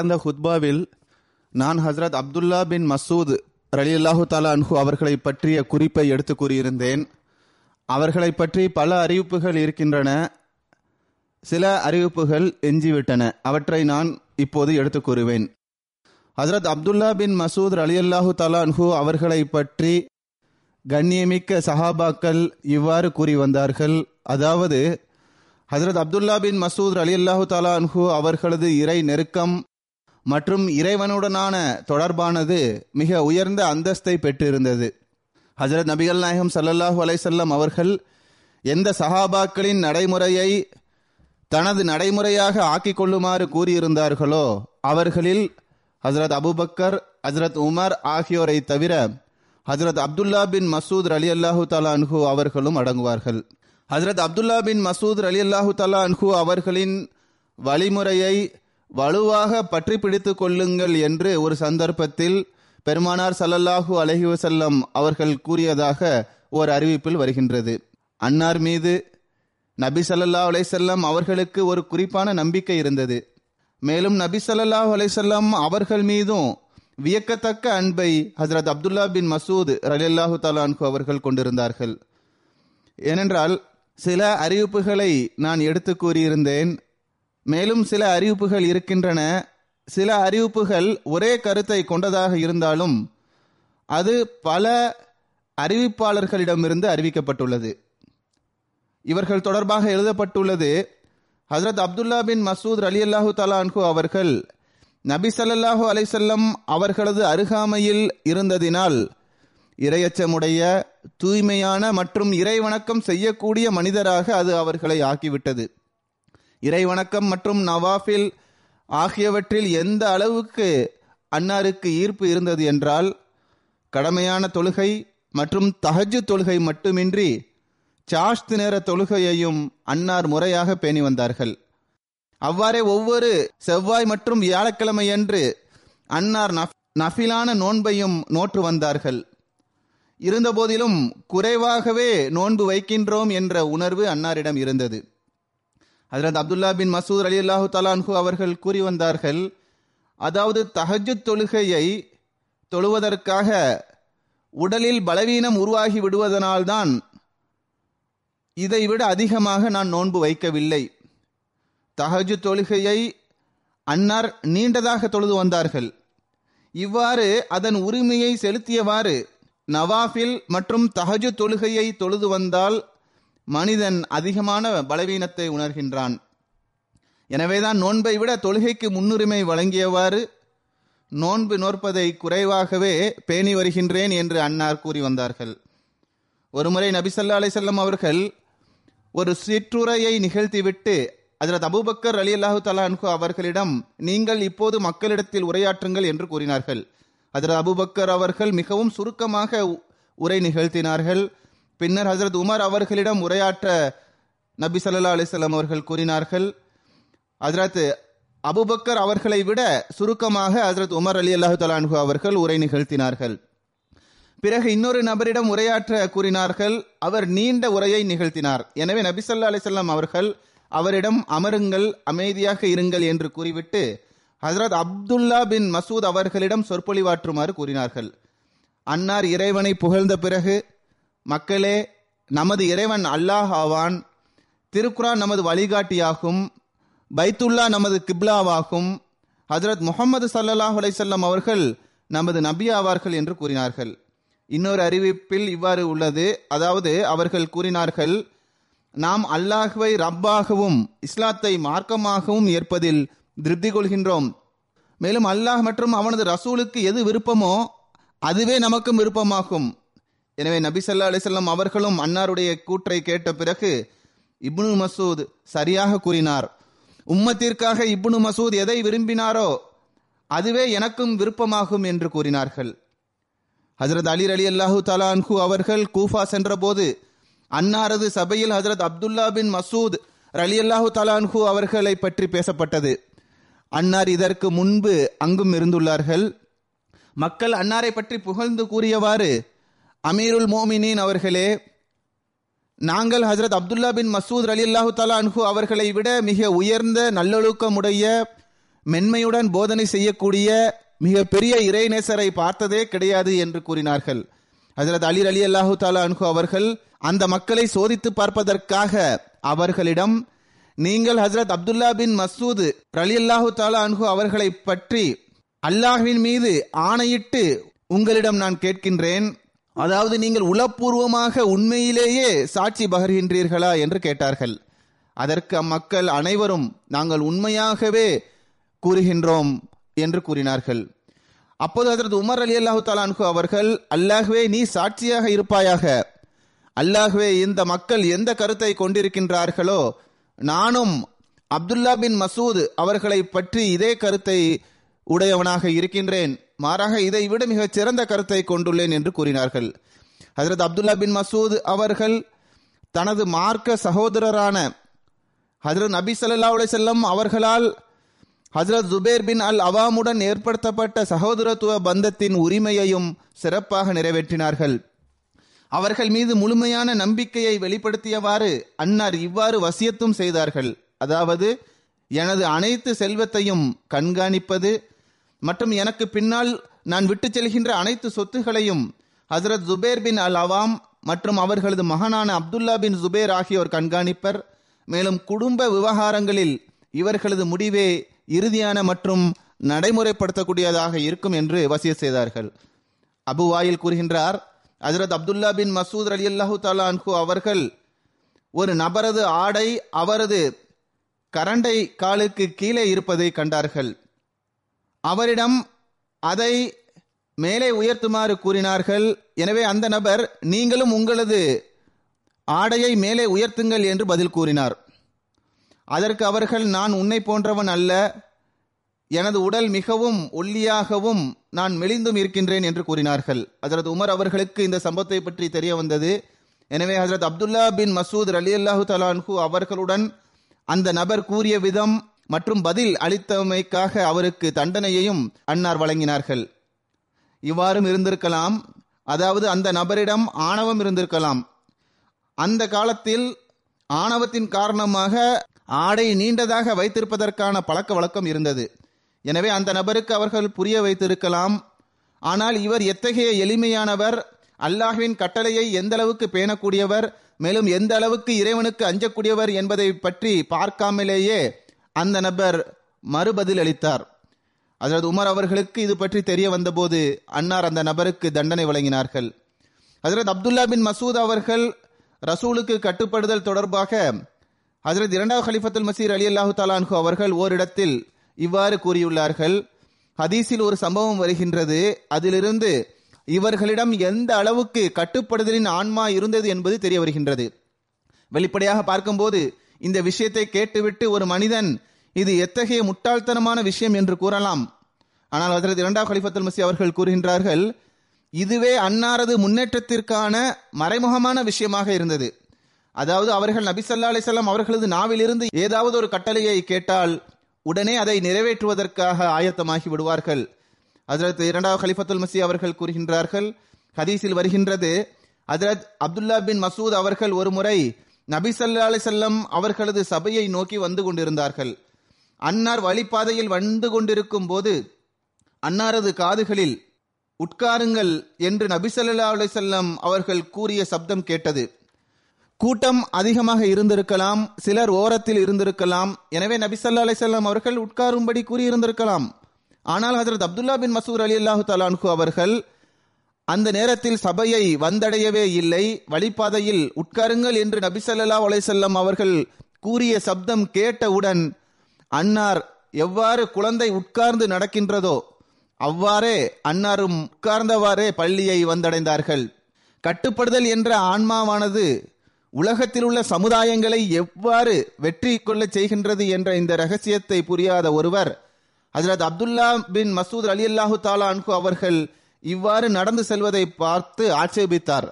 கடந்த ஹுத்பாவில் நான் ஹஸ்ரத் அப்துல்லா பின் மசூத் ரலி அல்லாஹு தாலா அன்ஹு அவர்களை பற்றிய குறிப்பை எடுத்து கூறியிருந்தேன். அவர்களை பற்றி பல அறிவிப்புகள் இருக்கின்றன. சில அறிவிப்புகள் எஞ்சிவிட்டன. அவற்றை நான் இப்போது எடுத்து கூறுவேன். ஹஸ்ரத் அப்துல்லா பின் மசூத் அலி அல்லாஹு தாலா அன்ஹு அவர்களை பற்றி கண்ணியமிக்க சஹாபாக்கள் இவ்வாறு கூறி வந்தார்கள். அதாவது ஹசரத் அப்துல்லா பின் மசூத் அலி அல்லாஹு தாலா அன்ஹு அவர்களது இறை நெருக்கம் மற்றும் இறைவனுடனான தொடர்பானது மிக உயர்ந்த அந்தஸ்தை பெற்றிருந்தது. ஹசரத் நபிகள் நாயகம் சல்லல்லாஹு அலைசல்லம் அவர்கள் எந்த சஹாபாக்களின் நடைமுறையை தனது நடைமுறையாக ஆக்கிக் கொள்ளுமாறு கூறியிருந்தார்களோ அவர்களில் ஹசரத் அபுபக்கர் ஹசரத் உமர் ஆகியோரை தவிர ஹசரத் அப்துல்லா பின் மசூத் அலி அல்லாஹு தாலா அன்ஹு அவர்களும் அடங்குவார்கள். ஹசரத் அப்துல்லா பின் மசூத் அலி அல்லாஹு தாலா அன்ஹு அவர்களின் வழிமுறையை வலுவாக பற்றி பிடித்து கொள்ளுங்கள் என்று ஒரு சந்தர்ப்பத்தில் பெருமானார் சல்லல்லாஹு அலஹி வசல்லம் அவர்கள் கூறியதாக ஒரு அறிவிப்பில் வருகின்றது. அன்னார் மீது நபி சல்லா அலைசல்லம் அவர்களுக்கு ஒரு குறிப்பான நம்பிக்கை இருந்தது. மேலும் நபி சல்லாஹூ அலைசல்லம் அவர்கள் மீதும் வியக்கத்தக்க அன்பை ஹசரத் அப்துல்லா பின் மசூத் ரலில்லாஹு தாலான்கு அவர்கள் கொண்டிருந்தார்கள். ஏனென்றால் சில அறிவிப்புகளை நான் எடுத்து கூறியிருந்தேன். மேலும் சில அறிவிப்புகள் இருக்கின்றன. சில அறிவிப்புகள் ஒரே கருத்தை கொண்டதாக இருந்தாலும் அது பல அறிவிப்பாளர்களிடமிருந்து அறிவிக்கப்பட்டுள்ளது. இவர்கள் தொடர்பாக எழுதப்பட்டுள்ளது ஹசரத் அப்துல்லா பின் மசூத் அலி அல்லாஹு தலான்கு அவர்கள் நபி சல்லாஹூ அலைசல்லம் அவர்களது அருகாமையில் இருந்ததினால் இரையச்சமுடைய தூய்மையான மற்றும் இறை வணக்கம் செய்யக்கூடிய மனிதராக அது அவர்களை ஆக்கிவிட்டது. இறைவணக்கம் மற்றும் நவாஃபில் ஆகியவற்றில் எந்த அளவுக்கு அன்னாருக்கு ஈர்ப்பு இருந்தது என்றால் கடமையான தொழுகை மற்றும் தஹஜு தொழுகை மட்டுமின்றி சாஷ்து நேர தொழுகையையும் அன்னார் முறையாக பேணி வந்தார்கள். அவ்வாறே ஒவ்வொரு செவ்வாய் மற்றும் வியாழக்கிழமையன்று அன்னார் நஃபிலான நோன்பையும் நோற்று வந்தார்கள். இருந்தபோதிலும் குறைவாகவே நோன்பு வைக்கின்றோம் என்ற உணர்வு அன்னாரிடம் இருந்தது. ஹசரத் அப்துல்லா பின் மசூத் அலி அல்லாஹு தலான்ஹு அவர்கள் கூறி வந்தார்கள் அதாவது தஹஜு தொழுகையை தொழுவதற்காக உடலில் பலவீனம் உருவாகி விடுவதனால்தான் இதைவிட அதிகமாக நான் நோன்பு வைக்கவில்லை. தஹஜு தொழுகையை அன்னார் நீண்டதாக தொழுது வந்தார்கள். இவ்வாறு அதன் உரிமையை செலுத்தியவாறு நவாஃபில் மற்றும் தஹஜு தொழுகையை தொழுது வந்தால் மனிதன் அதிகமான பலவீனத்தை உணர்கின்றான். எனவேதான் நோன்பை விட தொழுகைக்கு முன்னுரிமை வழங்கியவாறு நோன்பு நோற்பதை குறைவாகவே பேணி வருகின்றேன் என்று அன்னார் கூறி வந்தார்கள். ஒருமுறை நபிசல்லா அலிசல்லம் அவர்கள் ஒரு சிற்றுரையை நிகழ்த்திவிட்டு அதில் அபூபக்கர் அலி அல்லாஹு தலான்கு அவர்களிடம் நீங்கள் இப்போது மக்களிடத்தில் உரையாற்றுங்கள் என்று கூறினார்கள். அதில் அபுபக்கர் அவர்கள் மிகவும் சுருக்கமாக உரை நிகழ்த்தினார்கள். பின்னர் ஹசரத் உமர் அவர்களிடம் உரையாற்ற நபி சல்லா அலிசல்லாம் அவர்கள் கூறினார்கள் ஹசரத் அபுபக்கர் அவர்களை விட சுருக்கமாக ஹசரத் உமர் அலி அல்லாஹு தலான்ஹு அவர்கள் உரை நிகழ்த்தினார்கள். பிறகு இன்னொரு நபரிடம் உரையாற்ற கூறினார்கள் அவர் நீண்ட உரையை நிகழ்த்தினார். எனவே நபி ஸல்லல்லாஹு அவர்கள் அவரிடம் அமருங்கள் அமைதியாக இருங்கள் என்று கூறிவிட்டு ஹசரத் அப்துல்லா பின் மசூத் அவர்களிடம் சொற்பொழிவாற்றுமாறு கூறினார்கள். அன்னார் இறைவனை புகழ்ந்த பிறகு மக்களே நமது இறைவன் அல்லாஹ் ஆவான். திருக்குரான் நமது வழிகாட்டியாகும். பைத்துல்லா நமது கிப்லாவாகும். ஹஜரத் முகமது சல்லாஹ் அலைசல்லம் அவர்கள் நமது நபி ஆவார்கள் என்று கூறினார்கள். இன்னொரு அறிவிப்பில் இவ்வாறு உள்ளது. அதாவது அவர்கள் கூறினார்கள் நாம் அல்லாஹுவை ரப்பாகவும் இஸ்லாத்தை மார்க்கமாகவும் ஏற்பதில் திருப்தி கொள்கின்றோம். மேலும் அல்லாஹ் மற்றும் அவனது ரசூலுக்கு எது விருப்பமோ அதுவே நமக்கும் விருப்பமாகும். எனவே நபிசல்லா அலிசல்லாம் அவர்களும் அன்னாருடைய கூற்றை கேட்ட பிறகு இப்னு மசூத் சரியாக கூறினார் உம்மத்திற்காக இப்னு மசூத் எதை விரும்பினாரோ அதுவே எனக்கும் விருப்பமாகும் என்று கூறினார்கள். ஹசரத் அலி அலி அல்லாஹு தலான்ஹு அவர்கள் கூஃபா சென்றபோது அன்னாரது சபையில் ஹசரத் அப்துல்லா பின் மசூத் அலி அல்லாஹு தலான்ஹு அவர்களை பற்றி பேசப்பட்டது. அன்னார் இதற்கு முன்பு அங்கும் இருந்துள்ளார்கள். மக்கள் அன்னாரை பற்றி புகழ்ந்து கூறியவாறு அமீருல் மோமினின் அவர்களே நாங்கள் ஹசரத் அப்துல்லா பின் மசூத் அலி அல்லாஹு தாலா அன்ஹு அவர்களை விட மிக உயர்ந்த நல்லொழுக்கமுடைய மென்மையுடன் போதனை செய்யக்கூடிய மிக பெரிய இறைநேசரை பார்த்ததே கிடையாது என்று கூறினார்கள். ஹசரத் அலி அலி அல்லாஹு தாலா அன்ஹு அவர்கள் அந்த மக்களை சோதித்து பார்ப்பதற்காக அவர்களிடம் நீங்கள் ஹசரத் அப்துல்லா பின் மசூத் அலி அல்லாஹு தாலா அன்ஹு அவர்களை பற்றி அல்லாஹ்வின் மீது ஆணையிட்டு உங்களிடம் நான் கேட்கின்றேன். அதாவது நீங்கள் உளப்பூர்வமாக உண்மையிலேயே சாட்சி பகர்கின்றீர்களா என்று கேட்டார்கள். அதற்கு அம்மக்கள் அனைவரும் நாங்கள் உண்மையாகவே கூறுகின்றோம் என்று கூறினார்கள். அப்போது அதற்கு உமர் அலி அல்லாஹு தாலான்கு அவர்கள் அல்லாஹ்வே நீ சாட்சியாக இருப்பாயாக. அல்லாஹ்வே இந்த மக்கள் எந்த கருத்தை கொண்டிருக்கின்றார்களோ நானும் அப்துல்லா பின் மசூத் அவர்களை பற்றி இதே கருத்தை உடையவனாக இருக்கின்றேன். மாறாக இதை விட மிகச் சிறந்த கருத்தை கொண்டுள்ளேன் என்று கூறினார்கள். ஹசரத் அப்துல்லா பின் மசூத் அவர்கள் தனது மார்க்க சகோதரரான ஹசரத் நபி சல்லா அலைஹி அவர்களால் ஹசரத் ஜுபேர் பின் அல் அவாமுடன் ஏற்படுத்தப்பட்ட சகோதரத்துவ பந்தத்தின் உரிமையையும் சிறப்பாக நிறைவேற்றினார்கள். அவர்கள் மீது முழுமையான நம்பிக்கையை வெளிப்படுத்தியவாறு அன்னார் இவ்வாறு வசியத்தும் செய்தார்கள். அதாவது எனது அனைத்து செல்வத்தையும் கண்காணிப்பது மற்றும் எனக்கு பின்னால் நான் விட்டுச் செல்கின்ற அனைத்து சொத்துகளையும் ஹசரத் ஜுபேர் பின் அல் அவாம் மற்றும் அவர்களது மகனான அப்துல்லா பின் ஜுபேர் ஆகியோர் கண்காணிப்பர். மேலும் குடும்ப விவகாரங்களில் இவர்களது முடிவே இறுதியான மற்றும் நடைமுறைப்படுத்தக்கூடியதாக இருக்கும் என்று வசிய செய்தார்கள். அபு வாயில் கூறுகின்றார் ஹசரத் அப்துல்லா பின் மசூத் அலி அல்லாஹு தாலான்கு அவர்கள் ஒரு நபரது ஆடை அவரது கரண்டை காலுக்கு கீழே இருப்பதை கண்டார்கள். அவரிடம் அதை மேலே உயர்த்துமாறு கூறினார்கள். எனவே அந்த நபர் நீங்களும் உங்களது ஆடையை மேலே உயர்த்துங்கள் என்று பதில் கூறினார். அதற்கு அவர்கள் நான் உன்னை போன்றவன் அல்ல. எனது உடல் மிகவும் ஒல்லியாகவும் நான் மெலிந்தும் இருக்கின்றேன் என்று கூறினார்கள். ஹசரத் உமர் அவர்களுக்கு இந்த சம்பவத்தை பற்றி தெரிய வந்தது. எனவே ஹசரத் அப்துல்லா பின் மசூத் அலி அல்லாஹு தலான்ஹு அவர்களுடன் அந்த நபர் கூறிய விதம் மற்றும் பதில் அளித்தமைக்காக அவருக்கு தண்டனையையும் அன்னார் வழங்கினார்கள். இவ்வாறும் இருந்திருக்கலாம். அதாவது அந்த நபரிடம் ஆணவம் இருந்திருக்கலாம். அந்த காலத்தில் ஆணவத்தின் காரணமாக ஆடை நீண்டதாக வைத்திருப்பதற்கான பழக்க வழக்கம் இருந்தது. எனவே அந்த நபருக்கு அவர்கள் புரிய வைத்திருக்கலாம். ஆனால் இவர் எத்தகைய எளிமையானவர் அல்லாஹ்வின் கட்டளையை எந்த அளவுக்கு பேணக்கூடியவர் மேலும் எந்த அளவுக்கு இறைவனுக்கு அஞ்சக்கூடியவர் என்பதை பற்றி பார்க்காமலேயே அந்த நபர் மறுபதில் அளித்தார். அதாவது உமர் அவர்களுக்கு இது பற்றி தெரிய வந்தபோது அன்னார் அந்த நபருக்கு தண்டனை வழங்கினார்கள். ஹசரத் அப்துல்லா பின் மசூத் அவர்கள் ரசூலுக்கு கட்டுப்படுதல் தொடர்பாக ஹசரத் இரண்டாவது ஹலிஃபத்துல் மசீர் அலி அல்லாஹு தாலான்ஹு அவர்கள் ஓரிடத்தில் இவ்வாறு கூறியுள்ளார்கள். ஹதீஸில் ஒரு சம்பவம் வருகின்றது. அதிலிருந்து இவர்களிடம் எந்த அளவுக்கு கட்டுப்படுதலின் ஆன்மா இருந்தது என்பது தெரிய வருகின்றது. வெளிப்படையாக பார்க்கும்போது இந்த விஷயத்தை கேட்டுவிட்டு ஒரு மனிதன் இது எத்தகைய முட்டாள்தனமான விஷயம் என்று கூறலாம். ஆனால் ஹசரத் இரண்டாம் கலிபத்துல் மசி அவர்கள் கூறுகின்றார்கள் இதுவே அன்னாரது முன்னேற்றத்திற்கான மறைமுகமான விஷயமாக இருந்தது. அதாவது அவர்கள் நபிசல்லா அலிசல்லாம் அவர்களது நாவிலிருந்து ஏதாவது ஒரு கட்டளையை கேட்டால் உடனே அதை நிறைவேற்றுவதற்காக ஆயத்தமாகி விடுவார்கள். ஹஜரத் இரண்டாவது ஹலிஃபத்துல் மசி அவர்கள் கூறுகின்றார்கள் ஹதீஸில் வருகின்றது அதரத் அப்துல்லா பின் மசூத் அவர்கள் ஒரு முறை நபி சல்லா அலிசல்லம் அவர்களது சபையை நோக்கி வந்து கொண்டிருந்தார்கள். அன்னார் வழிப்பாதையில் வந்து கொண்டிருக்கும் போது அன்னாரது காதுகளில் உட்காருங்கள் என்று நபிசல்லா அலிசல்லம் அவர்கள் கூறிய சப்தம் கேட்டது. கூட்டம் அதிகமாக இருந்திருக்கலாம் சிலர் ஓரத்தில் இருந்திருக்கலாம். எனவே நபிசல்லா அலிசல்லாம் அவர்கள் உட்காரும்படி கூறியிருந்திருக்கலாம். ஆனால் ஹசரத் அப்துல்லா பின் மசூர் அலி அல்லாஹு தலான்கு அவர்கள் அந்த நேரத்தில் சபையை வந்தடையவே இல்லை. வழிப்பாதையில் உட்காருங்கள் என்று நபிசல்லா ஸல்லல்லாஹு அவர்கள் கூறிய சப்தம் கேட்டவுடன் அன்னார் எவ்வாறு குழந்தை உட்கார்ந்து நடக்கின்றதோ அவ்வாறே அன்னாரும் உட்கார்ந்தவாறே பள்ளியை வந்தடைந்தார்கள். கட்டுப்படுதல் என்ற ஆன்மாவானது உலகத்தில் உள்ள சமுதாயங்களை எவ்வாறு வெற்றி கொள்ளச் செய்கின்றது என்ற இந்த ரகசியத்தை புரியாத ஒருவர் ஹசரத் அப்துல்லா பின் மசூத் அலி அல்லாஹு தாலா அன்கு அவர்கள் இவ்வாறு நடந்து செல்வதை பார்த்து ஆட்சேபித்தார்.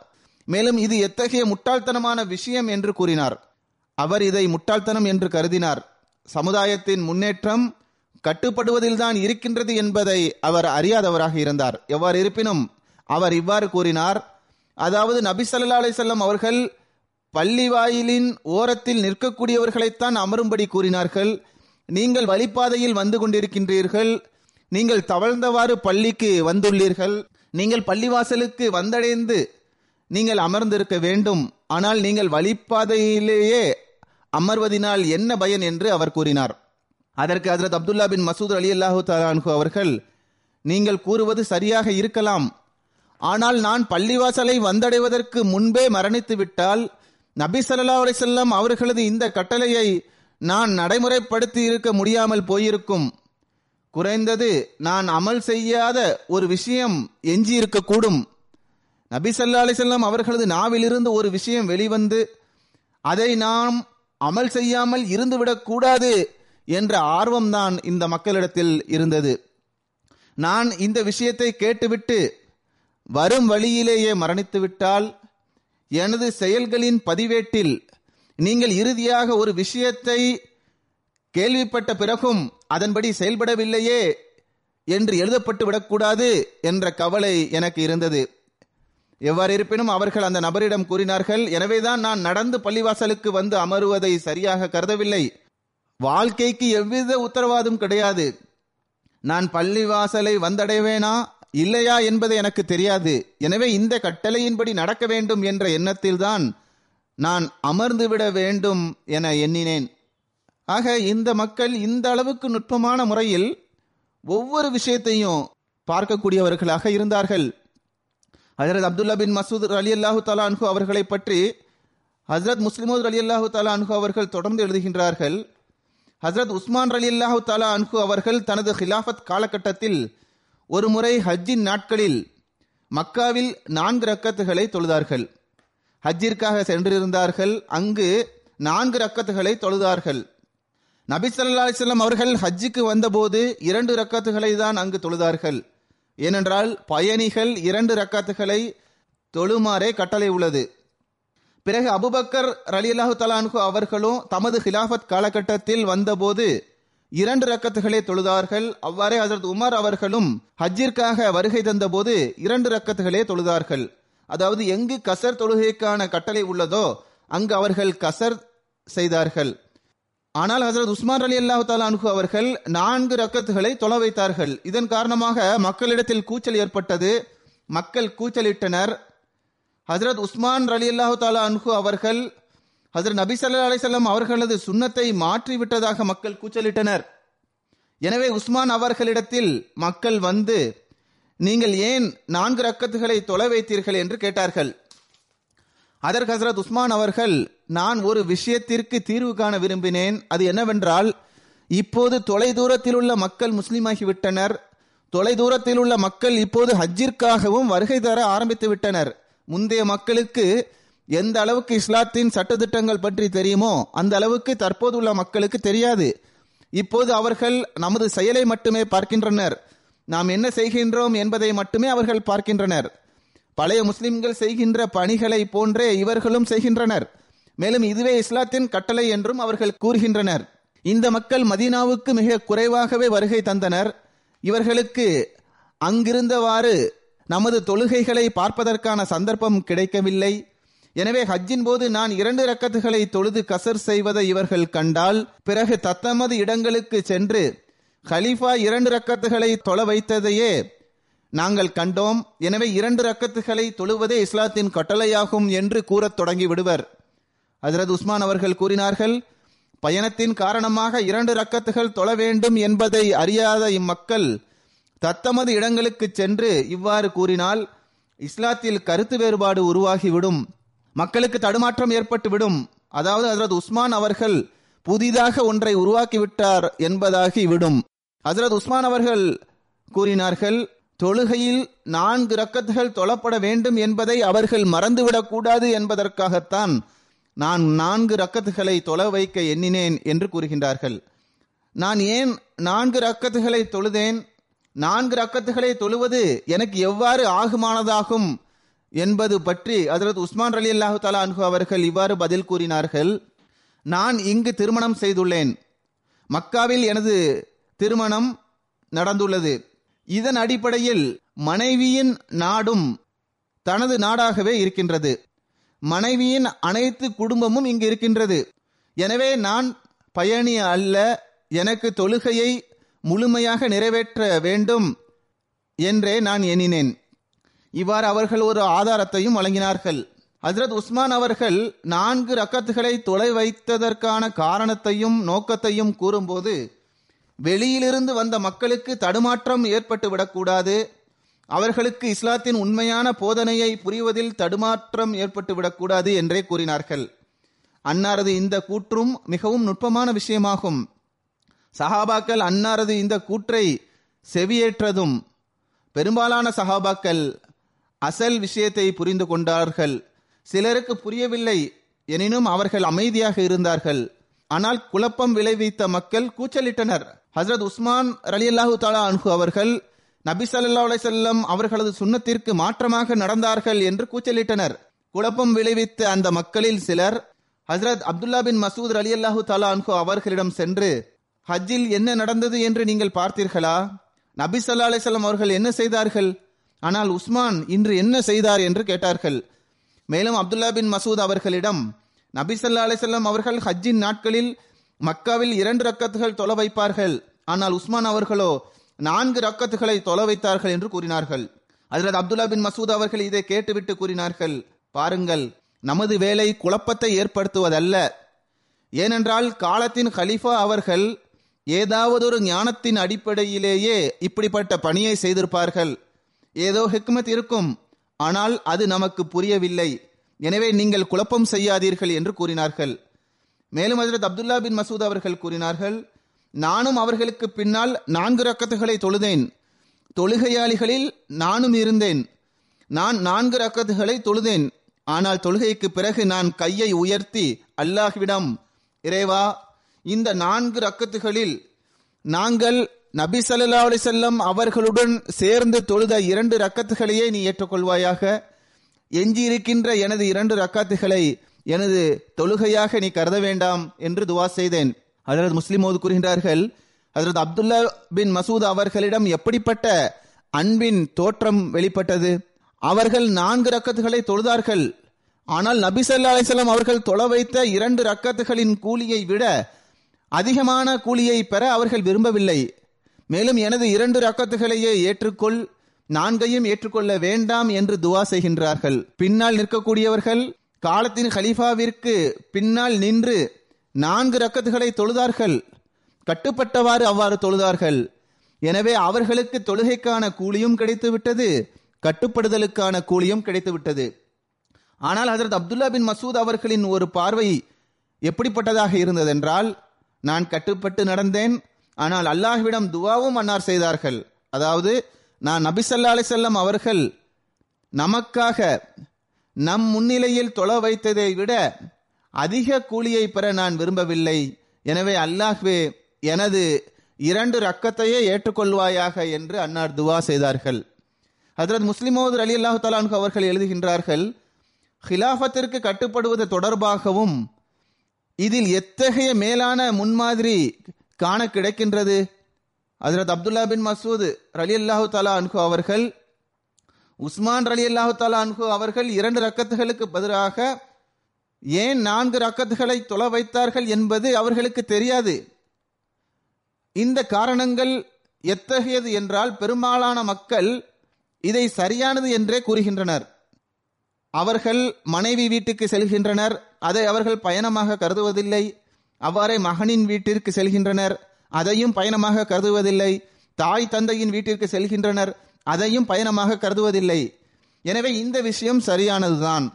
மேலும் இது எத்தகைய முட்டாள்தனமான விஷயம் என்று கூறினார். அவர் இதை முட்டாள்தனம் என்று கருதினார். சமுதாயத்தின் முன்னேற்றம் கட்டுப்படுவதில்தான் இருக்கின்றது என்பதை அவர் அறியாதவராக இருந்தார். எவ்வாறு இருப்பினும் அவர் இவ்வாறு கூறினார். அதாவது நபி சல்லா அலிசல்லம் அவர்கள் பள்ளி வாயிலின் ஓரத்தில் நிற்கக்கூடியவர்களைத்தான் அமரும்படி கூறினார்கள். நீங்கள் வழிப்பாதையில் வந்து கொண்டிருக்கின்றீர்கள். நீங்கள் தவழ்ந்தவாறு பள்ளிக்கு வந்துள்ளீர்கள். நீங்கள் பள்ளிவாசலுக்கு வந்தடைந்து நீங்கள் அமர்ந்திருக்க வேண்டும். ஆனால் நீங்கள் வழிப்பாதையிலேயே அமர்வதினால் என்ன பயன் என்று அவர் கூறினார். அதற்கு ஹசரத் அப்துல்லா பின் மசூத் அலி அல்லாஹு தலான்ஹு அவர்கள் நீங்கள் கூறுவது சரியாக இருக்கலாம். ஆனால் நான் பள்ளிவாசலை வந்தடைவதற்கு முன்பே மரணித்து விட்டால் நபி சல்லா அலிசல்லாம் அவர்களது இந்த கட்டளையை நான் நடைமுறைப்படுத்தி இருக்க முடியாமல் போயிருக்கும். குறைந்தது நான் அமல் செய்யாத ஒரு விஷயம் எஞ்சி இருக்கக்கூடும் நபி சல்லா அலிசல்லாம் அவர்களது நாவிலிருந்து ஒரு விஷயம் வெளிவந்து அதை நாம் அமல் செய்யாமல் இருந்துவிடக் கூடாது என்ற ஆர்வம்தான் இந்த மக்களிடத்தில் இருந்தது. நான் இந்த விஷயத்தை கேட்டுவிட்டு வரும் வழியிலேயே மரணித்துவிட்டால் எனது செயல்களின் பதிவேட்டில் நீங்கள் இறுதியாக ஒரு விஷயத்தை கேள்விப்பட்ட பிறகும் அதன்படி செயல்படவில்லையே என்று எழுதப்பட்டு விடக்கூடாது என்ற கவலை எனக்கு இருந்தது. எவ்வாறு இருப்பினும் அவர்கள் அந்த நபரிடம் கூறினார்கள் எனவேதான் நான் நடந்து பள்ளிவாசலுக்கு வந்து அமருவதை சரியாக கருதவில்லை. வாழ்க்கைக்கு எவ்வித உத்தரவாதம் கிடையாது. நான் பள்ளிவாசலை வந்தடைவேனா இல்லையா என்பது எனக்கு தெரியாது. எனவே இந்த கட்டளையின்படி நடக்க வேண்டும் என்ற எண்ணத்தில்தான் நான் அமர்ந்துவிட வேண்டும் என எண்ணினேன். ஆக இந்த மக்கள் இந்த அளவுக்கு நுட்பமான முறையில் ஒவ்வொரு விஷயத்தையும் பார்க்கக்கூடியவர்களாக இருந்தார்கள். ஹசரத் அப்துல்லா பின் மசூத் அலி அல்லாஹு தாலா அன்ஹு அவர்களை பற்றி ஹசரத் முஸ்லிமோத் அலி அல்லாஹு தாலா அன்ஹு அவர்கள் தொடர்ந்து எழுதுகின்றார்கள். ஹசரத் உஸ்மான் அலி அல்லாஹு தாலா அன்ஹு அவர்கள் தனது ஹிலாஃபத் காலகட்டத்தில் ஒரு முறை ஹஜ்ஜின் நாட்களில் மக்காவில் நான்கு ரக்கத்துகளை தொழுதார்கள். ஹஜ்ஜிற்காக சென்றிருந்தார்கள். அங்கு நான்கு ரக்கத்துகளை தொழுதார்கள். நபி சல்லா அலிஸ்லாம் அவர்கள் ஹஜ்ஜுக்கு வந்தபோது இரண்டு ரக்கத்துகளை தான் அங்கு தொழுதார்கள். ஏனென்றால் பயணிகள் இரண்டு ரக்காத்துகளை தொழுமாறே கட்டளை உள்ளது. பிறகு அபுபக்கர் ரலியல்லாஹு தலான்கு அவர்களும் தமது ஹிலாஃபத் காலகட்டத்தில் வந்தபோது இரண்டு ரக்கத்துகளை தொழுதார்கள். அவ்வாறே ஹசரத் உமர் அவர்களும் ஹஜ்ஜிற்காக வருகை தந்தபோது இரண்டு ரக்கத்துகளே தொழுதார்கள். அதாவது எங்கு கசர் தொழுகைக்கான கட்டளை உள்ளதோ அங்கு அவர்கள் கசர் செய்தார்கள். ஆனால் ஹசரத் உஸ்மான் அலி அல்லாஹு அனுகு அவர்கள் நான்கு ரக்கத்துகளை தொலை வைத்தார்கள். இதன் காரணமாக மக்களிடத்தில் கூச்சல் ஏற்பட்டது. மக்கள் கூச்சலிட்டனர். ஹசரத் உஸ்மான் அலி அல்லாஹு தாலா அன்ஹு அவர்கள் ஹசரத் நபி சல்லா அலிசல்லாம் அவர்களது சுண்ணத்தை மாற்றி விட்டதாக மக்கள் கூச்சலிட்டனர். எனவே உஸ்மான் அவர்களிடத்தில் மக்கள் வந்து நீங்கள் ஏன் நான்கு ரக்கத்துகளை தொலை வைத்தீர்கள்? என்று கேட்டார்கள். அதற்கு ஹசரத் உஸ்மான் அவர்கள் நான் ஒரு விஷயத்திற்கு தீர்வு காண விரும்பினேன். அது என்னவென்றால் இப்போது தொலைதூரத்தில் உள்ள மக்கள் முஸ்லீமாகிவிட்டனர். தொலைதூரத்தில் உள்ள மக்கள் இப்போது ஹஜ்ஜிற்காகவும் வருகை தர ஆரம்பித்து விட்டனர் முந்தைய மக்களுக்கு எந்த அளவுக்கு இஸ்லாத்தின் சட்டத்திட்டங்கள் பற்றி தெரியுமோ அந்த அளவுக்கு தற்போதுள்ள மக்களுக்கு தெரியாது. இப்போது அவர்கள் நமது செயலை மட்டுமே பார்க்கின்றனர். நாம் என்ன செய்கின்றோம் என்பதை மட்டுமே அவர்கள் பார்க்கின்றனர். பழைய முஸ்லிம்கள் செய்கின்ற பணிகளை போன்றே இவர்களும் செய்கின்றனர். மேலும் இதுவே இஸ்லாத்தின் கட்டளை என்றும் அவர்கள் கூறுகின்றனர். இந்த மக்கள் மதீனாவுக்கு மிக குறைவாகவே வருகை தந்தனர். இவர்களுக்கு அங்கிருந்தவாறு நமது தொழுகைகளை பார்ப்பதற்கான சந்தர்ப்பம் கிடைக்கவில்லை. எனவே ஹஜ்ஜின் போது நான் இரண்டு ரக்கத்துகளை தொழுது கசர் செய்வதை இவர்கள் கண்டால் பிறகு தத்தமது இடங்களுக்கு சென்று ஹலீஃபா இரண்டு ரக்கத்துகளை தொலை வைத்ததையே நாங்கள் கண்டோம். எனவே இரண்டு ரக்கத்துகளை தொழுவதே இஸ்லாத்தின் கட்டளையாகும் என்று கூறத் தொடங்கி விடுவர் ஹசரத் உஸ்மான் அவர்கள் கூறினார்கள் பயணத்தின் காரணமாக இரண்டு ரக்கத்துகள் தொழ வேண்டும் என்பதை அறியாத இம்மக்கள் தத்தமது இடங்களுக்கு சென்று இவ்வாறு கூறினால் இஸ்லாத்தில் கருத்து வேறுபாடு உருவாகிவிடும். மக்களுக்கு தடுமாற்றம் ஏற்பட்டுவிடும். அதாவது ஹசரத் உஸ்மான் அவர்கள் புதிதாக ஒன்றை உருவாக்கிவிட்டார் என்பதாகி விடும் ஹசரத் உஸ்மான் அவர்கள் கூறினார்கள் தொழுகையில் நான்கு ரக்கத்துகள் தொழப்பட வேண்டும் என்பதை அவர்கள் மறந்துவிடக் கூடாது என்பதற்காகத்தான் நான் நான்கு ரக்கத்துகளை தொலை வைக்க எண்ணினேன் என்று கூறுகின்றார்கள். நான் ஏன் நான்கு ரக்கத்துகளை தொழுதேன்? நான்கு ரக்கத்துகளை தொழுவது எனக்கு எவ்வாறு ஆகுமானதாகும் என்பது பற்றி ஹஜரத் உஸ்மான் அலி அல்லாஹு தலா அன்ஹு அவர்கள் இவ்வாறு பதில் கூறினார்கள். நான் இங்கு திருமணம் செய்துள்ளேன். மக்காவில் எனது திருமணம் நடந்துள்ளது. இதன் அடிப்படையில் மனைவியின் நாடும் தனது நாடாகவே இருக்கின்றது. மனைவியின் அனைத்து குடும்பமும் இங்கு இருக்கின்றது. எனவே நான் பயணி அல்ல எனக்கு தொழுகையை முழுமையாக நிறைவேற்ற வேண்டும் என்றே நான் எண்ணினேன். இவ்வாறு அவர்கள் ஒரு ஆதாரத்தையும் வழங்கினார்கள். ஹசரத் உஸ்மான் அவர்கள் நான்கு ரக்கத்துகளை தொலை வைத்ததற்கான காரணத்தையும் நோக்கத்தையும் கூறும்போது வெளியிலிருந்து வந்த மக்களுக்கு தடுமாற்றம் ஏற்பட்டு விடக்கூடாது அவர்களுக்கு இஸ்லாத்தின் உண்மையான போதனையை புரிவதில் தடுமாற்றம் ஏற்பட்டு விடக்கூடாது என்றே கூறினார்கள். அன்னாரது இந்த கூற்றும் மிகவும் நுட்பமான விஷயமாகும். சஹாபாக்கள் அன்னாரது இந்த கூற்றை செவியேற்றதும் பெரும்பாலான சஹாபாக்கள் அசல் விஷயத்தை புரிந்து கொண்டார்கள். சிலருக்கு புரியவில்லை எனினும் அவர்கள் அமைதியாக இருந்தார்கள். ஆனால் குழப்பம் விளைவித்த மக்கள் கூச்சலிட்டனர். ஹசரத் உஸ்மான் அலி அல்லாஹு தாலா அன்ஹு அவர்கள் நபி சல்லா அலிசல்லம் அவர்களது சுண்ணத்திற்கு மாற்றமாக நடந்தார்கள் என்று கூச்சலிட்டனர். குழப்பம் விளைவித்த அந்த மக்களில் சிலர் ஹசரத் அப்துல்லா பின் மசூத் அலி அல்லாஹு தாலா அன்ஹு அவர்களிடம் சென்று ஹஜ்ஜில் என்ன நடந்தது என்று நீங்கள் பார்த்தீர்களா? நபி சல்லா அலிசல்லாம் அவர்கள் என்ன செய்தார்கள்? ஆனால் உஸ்மான் இன்று என்ன செய்தார்? என்று கேட்டார்கள். மேலும் அப்துல்லா பின் மசூத் அவர்களிடம் நபி சல்லா அலிசல்லாம் அவர்கள் ஹஜ்ஜின் நாட்களில் மக்காவில் இரண்டு ரக்கத்துகள் தொலை வைப்பார்கள். ஆனால் உஸ்மான் அவர்களோ நான்கு ரக்கத்துகளை தொலை வைத்தார்கள் என்று கூறினார்கள். அதில் அப்துல்லா பின் மசூத் அவர்கள் இதை கேட்டுவிட்டு கூறினார்கள். பாருங்கள் நமது வேலை குழப்பத்தை ஏற்படுத்துவதல்ல. ஏனென்றால் காலத்தின் ஹலிஃபா அவர்கள் ஏதாவது ஒரு ஞானத்தின் அடிப்படையிலேயே இப்படிப்பட்ட பணியை செய்திருப்பார்கள். ஏதோ ஹெக்மத் இருக்கும். ஆனால் அது நமக்கு புரியவில்லை. எனவே நீங்கள் குழப்பம் செய்யாதீர்கள் என்று கூறினார்கள். மேலும் ஹஜரத் அப்துல்லா பின் மசூத் அவர்கள் கூறினார்கள் நானும் அவர்களுக்கு பின்னால் நான்கு ரக்கத்துகளை தொழுதேன். தொழுகையாளிகளில் நானும் இருந்தேன். நான் நான்கு ரக்கத்துகளை தொழுதேன். ஆனால் தொழுகைக்கு பிறகு நான் கையை உயர்த்தி அல்லாஹ்விடம் இறைவா இந்த நான்கு ரக்கத்துகளில் நாங்கள் நபி சல்லா அலிசல்லம் அவர்களுடன் சேர்ந்து தொழுத இரண்டு ரக்கத்துகளையே நீ ஏற்றுக்கொள்வாயாக. எஞ்சியிருக்கின்ற எனது இரண்டு ரக்காத்துகளை எனது தொழுகையாக நீ கருத வேண்டாம் என்று துவா செய்தேன். அதரது முஸ்லிமோது கூறுகின்றார்கள் அதரது அப்துல்லா பின் மசூத் அவர்களிடம் எப்படிப்பட்ட அன்பின் தோற்றம் வெளிப்பட்டது? அவர்கள் நான்கு ரக்கத்துகளை தொழுதார்கள். ஆனால் நபி சல்லா அலிசல்லாம் அவர்கள் தொலை வைத்த இரண்டு ரக்கத்துகளின் கூலியை விட அதிகமான கூலியை பெற அவர்கள் விரும்பவில்லை. மேலும் எனது இரண்டு ரக்கத்துகளையே ஏற்றுக்கொள் நான்கையும் ஏற்றுக்கொள்ள வேண்டாம் என்று துவா செய்கின்றார்கள். பின்னால் நிற்கக்கூடியவர்கள் காலத்தின் ஹலீஃபாவிற்கு பின்னால் நின்று நான்கு ரக்கத்துகளை தொழுதார்கள். கட்டுப்பட்டவாறு அவ்வாறு தொழுதார்கள். எனவே அவர்களுக்கு தொழுகைக்கான கூலியும் கிடைத்துவிட்டது கட்டுப்படுதலுக்கான கூலியும் கிடைத்துவிட்டது. ஆனால் ஹசரத் அப்துல்லா பின் மசூத் அவர்களின் ஒரு பார்வை எப்படிப்பட்டதாக இருந்ததென்றால் நான் கட்டுப்பட்டு நடந்தேன் ஆனால் அல்லாஹ்விடம் துவாவும் அன்னார் செய்தார்கள். அதாவது நான் நபிசல்லா அலிசல்லம் அவர்கள் நமக்காக நம் முன்னிலையில் தொலை வைத்ததை விட அதிக கூலியை பெற நான் விரும்பவில்லை. எனவே அல்லாஹ்வே எனது இரண்டு ரக்கத்தையே ஏற்றுக்கொள்வாயாக என்று அன்னார் துவா செய்தார்கள். ஹதரத் முஸ்லிமோது அலி அல்லாஹு தலான்கு அவர்கள் எழுதுகின்றார்கள் ஹிலாஃபத்திற்கு கட்டுப்படுவது தொடர்பாகவும் இதில் எத்தகைய மேலான முன்மாதிரி காண கிடைக்கின்றது? ஹசரத் அப்துல்லா பின் மசூத் ரலி அல்லாஹு தாலா அன்ஹு அவர்கள் உஸ்மான் ரலி அல்லாஹு தாலா அன்ஹு அவர்கள் இரண்டு ரக்கத்துகளுக்கு பதிலாக ஏன் நான்கு ரக்கத்துகளை தொலை வைத்தார்கள் என்பது அவர்களுக்கு தெரியாது. இந்த காரணங்கள் எத்தகையது என்றால் பெரும்பாலான மக்கள் இதை சரியானது என்றே கூறுகின்றனர். அவர்கள் மனைவி வீட்டுக்கு செல்கின்றனர். அதை அவர்கள் பயணமாக கருதுவதில்லை. அவ்வாறே மகனின் வீட்டிற்கு செல்கின்றனர். அதையும் பயணமாக கருதுவதில்லை. தாய் தந்தையின் வீட்டிற்கு செல்கின்றனர். அதையும் பயணமாக கருதுவதில்லை. எனவே இந்த விஷயம் சரியானதுதான்.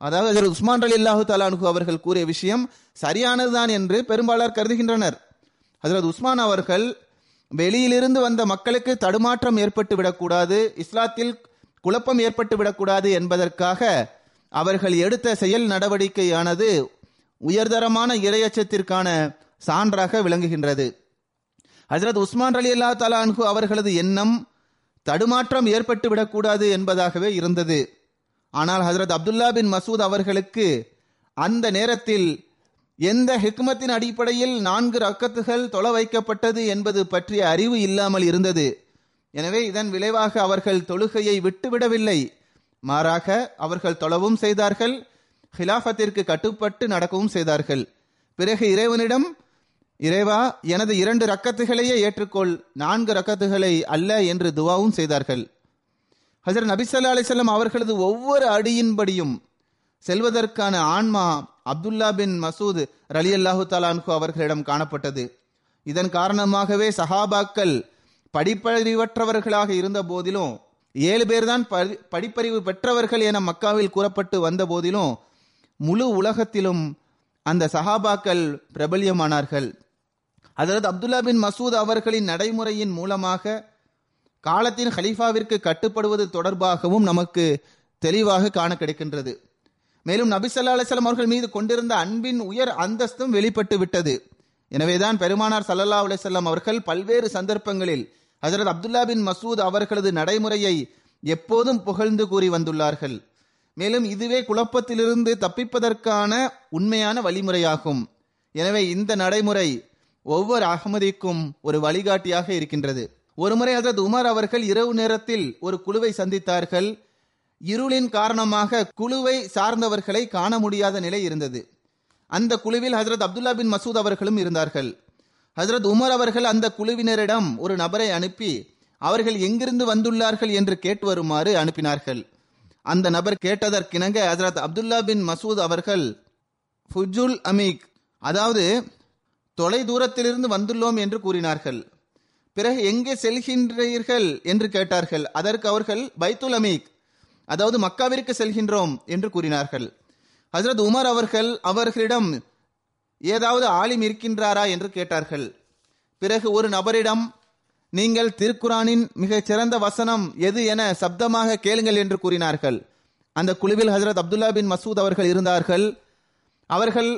அதாவது ஹஜரத் உஸ்மான் அலி அல்லாஹு தலானுகு அவர்கள் கூறிய விஷயம் சரியானதுதான் என்று பெரும்பாலார் கருதுகின்றனர். ஹஜரத் உஸ்மான் அவர்கள் வெளியிலிருந்து வந்த மக்களுக்கு தடுமாற்றம் ஏற்பட்டு விடக்கூடாது இஸ்லாத்தில் குழப்பம் ஏற்பட்டு விடக்கூடாது என்பதற்காக அவர்கள் எடுத்த செயல் நடவடிக்கையானது உயர்தரமான இரையச்சத்திற்கான சான்றாக விளங்குகின்றது. ஹசரத் உஸ்மான் அலி அல்லா தலான்ஹு அவர்களது எண்ணம் தடுமாற்றம் ஏற்பட்டுவிடக்கூடாது என்பதாகவே இருந்தது. ஆனால் ஹசரத் அப்துல்லா பின் மசூத் அவர்களுக்கு அந்த நேரத்தில் எந்த ஹிக்மத்தின் அடிப்படையில் நான்கு ரக்கத்துகள் தொலை வைக்கப்பட்டது என்பது பற்றிய அறிவு இல்லாமல் இருந்தது. எனவே இதன் விளைவாக அவர்கள் தொழுகையை விட்டுவிடவில்லை. மாறாக அவர்கள் தொலவும் செய்தார்கள் ஹிலாஃபத்திற்கு கட்டுப்பட்டு நடக்கவும் செய்தார்கள். பிறகு இறைவனிடம் இறைவா எனது இரண்டு ரக்கத்துகளையே ஏற்றுக்கொள். நான்கு ரக்கத்துகளை அல்ல என்று துவாவும் செய்தார்கள். ஹசரத் நபிசல்லா அலிசல்லாம் அவர்களது ஒவ்வொரு அடியின்படியும் செல்வதற்கான ஆன்மா அப்துல்லா பின் மசூத் ரலி அல்லாஹு தாலான்கு அவர்களிடம் காணப்பட்டது. இதன் காரணமாகவே சஹாபாக்கள் படிப்பறிவற்றவர்களாக இருந்த போதிலும் ஏழு பேர்தான் படி- படிப்பறிவு பெற்றவர்கள் என மக்காவில் கூறப்பட்டு வந்த போதிலும் முழு உலகத்திலும் அந்த சஹாபாக்கள் பிரபல்யமானார்கள். அதாவது அப்துல்லா பின் மசூத் அவர்களின் நடைமுறையின் மூலமாக காலத்தின் ஹலீஃபாவிற்கு கட்டுப்படுவது தொடர்பாகவும் நமக்கு தெளிவாக காண கிடைக்கின்றது. மேலும் நபிசல்லா அலிஸ்லாம் அவர்கள் மீது கொண்டிருந்த அன்பின் உயர் அந்தஸ்தும் வெளிப்பட்டு விட்டது. எனவேதான் பெருமானார் சல்லல்லா அலிசல்லாம் அவர்கள் பல்வேறு சந்தர்ப்பங்களில் ஹசரத் அப்துல்லா பின் மசூத் அவர்களது நடைமுறையை எப்போதும் புகழ்ந்து கூறி வந்துள்ளார்கள். மேலும் இதுவே குழப்பத்திலிருந்து தப்பிப்பதற்கான உண்மையான வழிமுறையாகும். எனவே இந்த நடைமுறை ஒவ்வொரு அகமதிக்கும் ஒரு வழிகாட்டியாக இருக்கின்றது. ஒருமுறை ஹஜரத் உமர் அவர்கள் இரவு நேரத்தில் ஒரு குழுவை சந்தித்தார்கள். இருளின் காரணமாக குழுவை சார்ந்தவர்களை காண முடியாத நிலை இருந்தது. அந்த குழுவில் ஹசரத் அப்துல்லா பின் மசூத் அவர்களும் இருந்தார்கள். ஹசரத் உமர் அவர்கள் அந்த குழுவினரிடம் ஒரு நபரை அனுப்பி அவர்கள் எங்கிருந்து வந்துள்ளார்கள் என்று கேட்டு வருமாறு அனுப்பினார்கள். அந்த நபர் கேட்டதற்கிணங்க ஹசரத் அப்துல்லா பின் மசூத் அவர்கள் ஃபுஜுல் அமீக் அதாவது தொலை தூரத்திலிருந்து வந்துள்ளோம் என்று கூறினார்கள். பிறகு எங்கே செல்கின்றீர்கள் என்று கேட்டார்கள். அதற்கு அவர்கள் பைத்துல் அமீக் அதாவது மக்காவிற்கு செல்கின்றோம் என்று கூறினார்கள். ஹசரத் உமர் அவர்கள் அவர்களிடம் ஏதாவது ஆலிம் இருக்கின்றாரா என்று கேட்டார்கள். பிறகு ஒரு நபரிடம் நீங்கள் திருக்குரானின் மிகச் சிறந்த வசனம் எது என சப்தமாக கேளுங்கள் என்று கூறினார்கள். அந்த குழுவில் ஹசரத் அப்துல்லா பின் மசூத் அவர்கள் இருந்தார்கள். அவர்கள்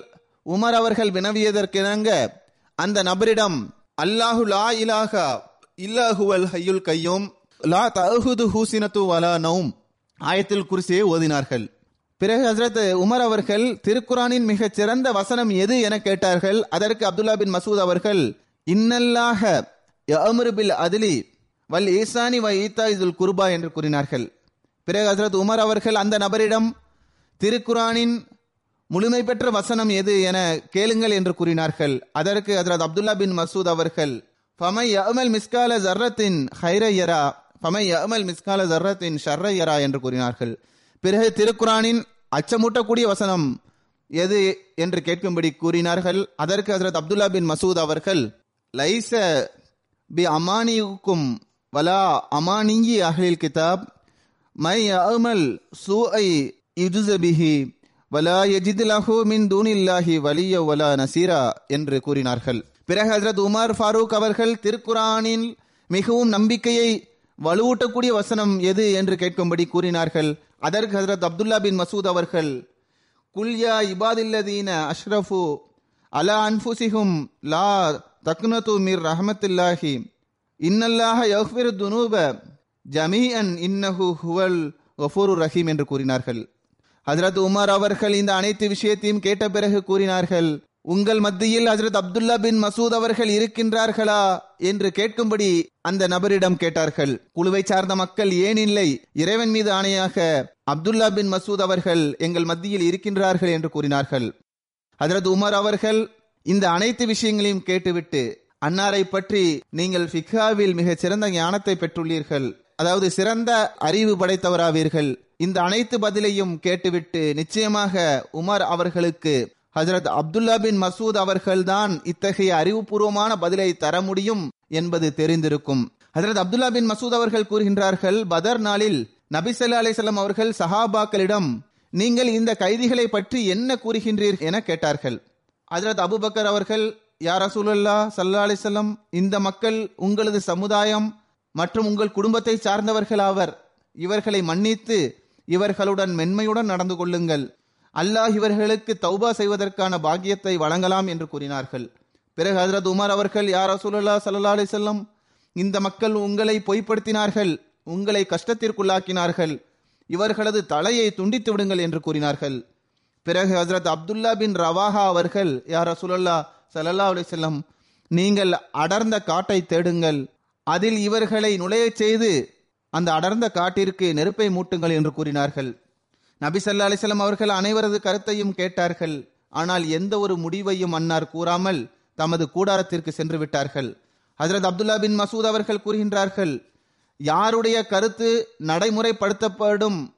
உமர் அவர்கள் வினவியதற்கிணங்க அந்த நபரிடம் அல்லாஹு லா இலாஹா இல்லாஹுவல் ஹையுல் கையும் லா தஹுது ஹூசினத்து வலா நவும் ஆயத்தில் குர்சியை ஓதினார்கள். பிறகு ஹசரத் உமர் அவர்கள் திருக்குரானின் மிகச் சிறந்த வசனம் எது என கேட்டார்கள்? அதற்கு அப்துல்லா பின் மசூத் அவர்கள் இன்னல்லாஹ அமருபில் அதிலி வல் ஈசானி வ ஈத்தா இதுல் குர்பா என்று கூறினார்கள். பிறகு ஹசரத் உமர் அவர்கள் அந்த நபரிடம் திருக்குரானின் முழுமை பெற்ற வசனம் எது என கேளுங்கள் என்று கூறினார்கள். அதற்கு ஹஜரத் அப்துல்லா பின் மசூத் அவர்கள் ஃபமை யஅமல் மிஸ்கால ஜர்ரத்தின் ஹைரையரா ஃபமை யஅமல் மிஸ்கால ஜர்ரத்தின் ஷர்ரையரா என்று கூறினார்கள். பிறகு திருக்குரானின் அச்சமூட்டக்கூடிய வசனம் எது என்று கேட்கும்படி கூறினார்கள். அதற்கு ஹசரத் அப்துல்லா பின் மசூத் அவர்கள் லைச பி அமானியுக்கும் வலா அமானியி அஹ்லில் கிதாப் மை அமல் சூஐ யுஜுசபிஹி வலா யஜித் மின் தூனில்லாஹி வலிய வலா நசீரா என்று கூறினார்கள். பிறகு ஹசரத் உமர் ஃபாரூக் அவர்கள் திருக்குரானில் மிகவும் நம்பிக்கையை வலுவூட்டக்கூடிய வசனம் எது என்று கேட்கும்படி கூறினார்கள். அதற்கு ஹஜரத் அப்துல்லா பின் மசூத் அவர்கள் குல்யா இபாதில்லதீன அஷ்ரஃபு அலா அன்புசிஹும் லா தக்னது மிர் ரஹமத்துல்லாஹி இன்னல்லாஹ யஃபிரு துனூப ஜமீஅன் இன்னஹு ஹுவல் கஃபூரு ரஹீம் என்று கூறினார்கள். ஹசரத் உமர் அவர்கள் இந்த அனைத்து விஷயத்தையும் கேட்ட பிறகு கூறினார்கள் உங்கள் மத்தியில் ஹசரத் அப்துல்லா பின் மசூத் அவர்கள் இருக்கின்றார்களா? என்று கேட்கும்படி அந்த நபரிடம் கேட்டார்கள் குழுவை சார்ந்த மக்கள் ஏன் இல்லை? இறைவன் மீது ஆணையாக அப்துல்லா பின் மசூத் அவர்கள் எங்கள் மத்தியில் இருக்கின்றார்கள் என்று கூறினார்கள். ஹசரத் உமர் அவர்கள் இந்த அனைத்து விஷயங்களையும் கேட்டுவிட்டு அன்னாரை பற்றி நீங்கள் ஃபிகாவில் மிகச் சிறந்த ஞானத்தை பெற்றுள்ளீர்கள். அதாவது சிறந்த அறிவு படைத்தவராவீர்கள். இந்த அனைத்து பதிலையும் கேட்டுவிட்டு நிச்சயமாக உமர் அவர்களுக்கு ஹசரத் அப்துல்லா பின் மசூத் அவர்கள்தான் இத்தகைய அறிவுபூர்வமான பதிலை தர முடியும் என்பது தெரிந்திருக்கும். ஹஜரத் அப்துல்லா பின் மசூத் அவர்கள் கூறுகின்றார்கள் பதர் நாளில் நபி அலிசல்லாம் அவர்கள் சஹாபாக்களிடம் நீங்கள் இந்த கைதிகளை பற்றி என்ன கூறுகின்றீர்கள் என கேட்டார்கள். ஹசரத் அபுபக்கர் அவர்கள் யார் ரசூலுல்லா சல்லா அலிசல்லம் இந்த மக்கள் உங்களது சமுதாயம் மற்றும் உங்கள் குடும்பத்தை சார்ந்தவர்கள் ஆவர் இவர்களை மன்னித்து இவர்களுடன் மென்மையுடன் நடந்து கொள்ளுங்கள். அல்லாஹ் இவர்களுக்கு தௌபா செய்வதற்கான பாக்கியத்தை வழங்கலாம் என்று கூறினார்கள். பிறகு ஹசரத் உமர் அவர்கள் யார் ரசூலுல்லா சல்லா அலிசல்லம் இந்த மக்கள் உங்களை பொய்ப்படுத்தினார்கள் உங்களை கஷ்டத்திற்குள்ளாக்கினார்கள். இவர்களது தலையை துண்டித்து விடுங்கள் என்று கூறினார்கள். பிறகு ஹசரத் அப்துல்லா பின் ரவாஹா அவர்கள் யார் ரசூலுல்லா அலி செல்லம் நீங்கள் அடர்ந்த காட்டை தேடுங்கள் அதில் இவர்களை நுழையச் செய்து அந்த அடர்ந்த காட்டிற்கு நெருப்பை மூட்டுங்கள் என்று கூறினார்கள். நபிசல்லா அலிசல்லாம் அவர்கள் அனைவரது கருத்தையும் கேட்டார்கள். ஆனால் எந்த ஒரு முடிவையும் அன்னார் கூறாமல் தமது கூடாரத்திற்கு சென்று விட்டார்கள். ஹசரத் அப்துல்லா பின் மசூத் அவர்கள் கூறுகின்றார்கள் யாருடைய கருத்து நடைமுறைப்படுத்தப்படும்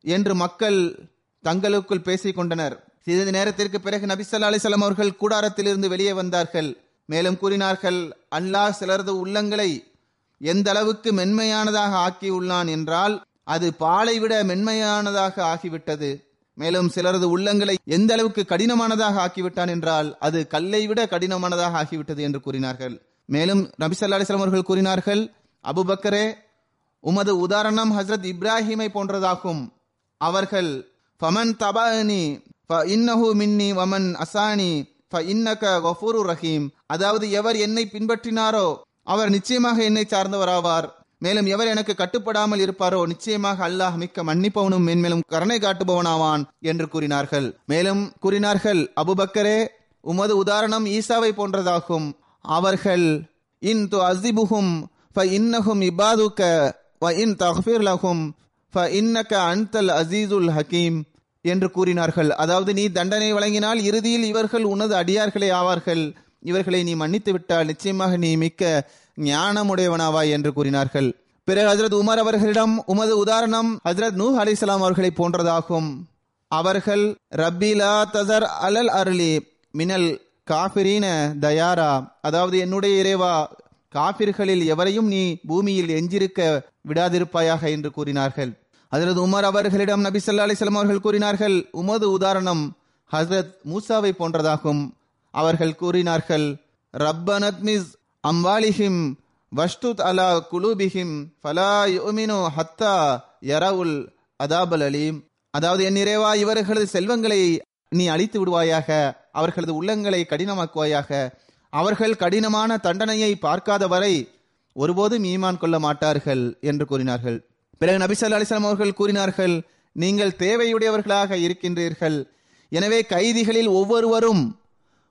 என்று மக்கள் தங்களுக்குள் பேசிக் கொண்டனர். சிறிது நேரத்திற்கு பிறகு நபிசல்லா அலிசல்லாம் அவர்கள் கூடாரத்திலிருந்து வெளியே வந்தார்கள். மேலும் கூறினார்கள் அல்லாஹ் சிலரது உள்ளங்களை எந்த அளவுக்கு மென்மையானதாக ஆக்கியுள்ளான் என்றால் அது பாலை விட மென்மையானதாக ஆகிவிட்டது. மேலும் சிலரது உள்ளங்களை எந்த அளவுக்கு கடினமானதாக ஆக்கிவிட்டான் என்றால் அது கல்லை விட கடினமானதாக ஆகிவிட்டது என்று கூறினார்கள். மேலும் நபி ஸல்லல்லாஹு அவர்கள் கூறினார்கள் அபுபக்கரே உமது உதாரணம் ஹஸ்ரத் இப்ராஹிமை போன்றதாகும். அவர்கள் ஃபமன் தபானி இன்னஹு மின்னி வமன் அசானி இன்னக கஃபூரு ரஹீம் அதாவது எவர் என்னை பின்பற்றினாரோ அவர் நிச்சயமாக என்னை சார்ந்தவராவார். மேலும் எவர் எனக்கு கட்டுப்படாமல் இருப்பாரோ நிச்சயமாக அல்லாஹ் மிக்க மன்னிப்பவனும் மேன்மேலும் கருணை காட்டுபவனாவான் என்று கூறினார்கள். மேலும் கூறினார்கள் அபுபக்கரே உமது உதாரணம் ஈசாவை போன்றதாகும். அவர்கள் இன் து அசிபுகும் ஃப இன்னஹும் இபாதுக்க வ இன் தஃபீர் லஹும் ஃப இன்னக அன்தல் அசீசுல் ஹக்கீம் என்று கூறினார்கள். அதாவது நீ தண்டனை வழங்கினால் இறுதியில் இவர்கள் உனது அடியார்களே ஆவார்கள். இவர்களை நீ மன்னித்து விட்டால் நிச்சயமாக நீ மிக்க ஞானமுடையவனாவாய் என்று கூறினார்கள். பிறகு ஹசரத் உமர் அவர்களிடம் உமது உதாரணம் ஹசரத் நூ அலிஸ்லாம் அவர்களை போன்றதாகும். அவர்கள் ரபிலா தசர் அலல் அருளி மினல் காபிரீன தயாரா. அதாவது என்னுடைய இறைவா காபிர்களில் எவரையும் நீ பூமியில் எஞ்சிருக்க விடாதிருப்பாயாக என்று கூறினார்கள். ஹசரத் உமர் அவர்களிடம் நபி ஸல்லல்லாஹு அலைஹி அவர்கள் கூறினார்கள் உமது உதாரணம் ஹசரத் மூசாவை போன்றதாகும். அவர்கள் கூறினார்கள் ரப்பனத்மிஸ் அம்வாலிஹிம் வஷ்துத் அலா குலூபிஹிம் ஃபலா யுமினு ஹத்தா யரவுல் அதாபல் அலீம். அதாவது என் நிறைவா இவர்களது செல்வங்களை நீ அழித்து விடுவாயாக அவர்களது உள்ளங்களை கடினமாக்குவாயாக. அவர்கள் கடினமான தண்டனையை பார்க்காத வரை ஒருபோதும் ஈமான் கொள்ள மாட்டார்கள் என்று கூறினார்கள். பிறகு நபி ஸல்லல்லாஹு அலைஹி அவர்கள் கூறினார்கள் நீங்கள் தேவையுடையவர்களாக இருக்கின்றீர்கள். எனவே கைதிகளில் ஒவ்வொருவரும்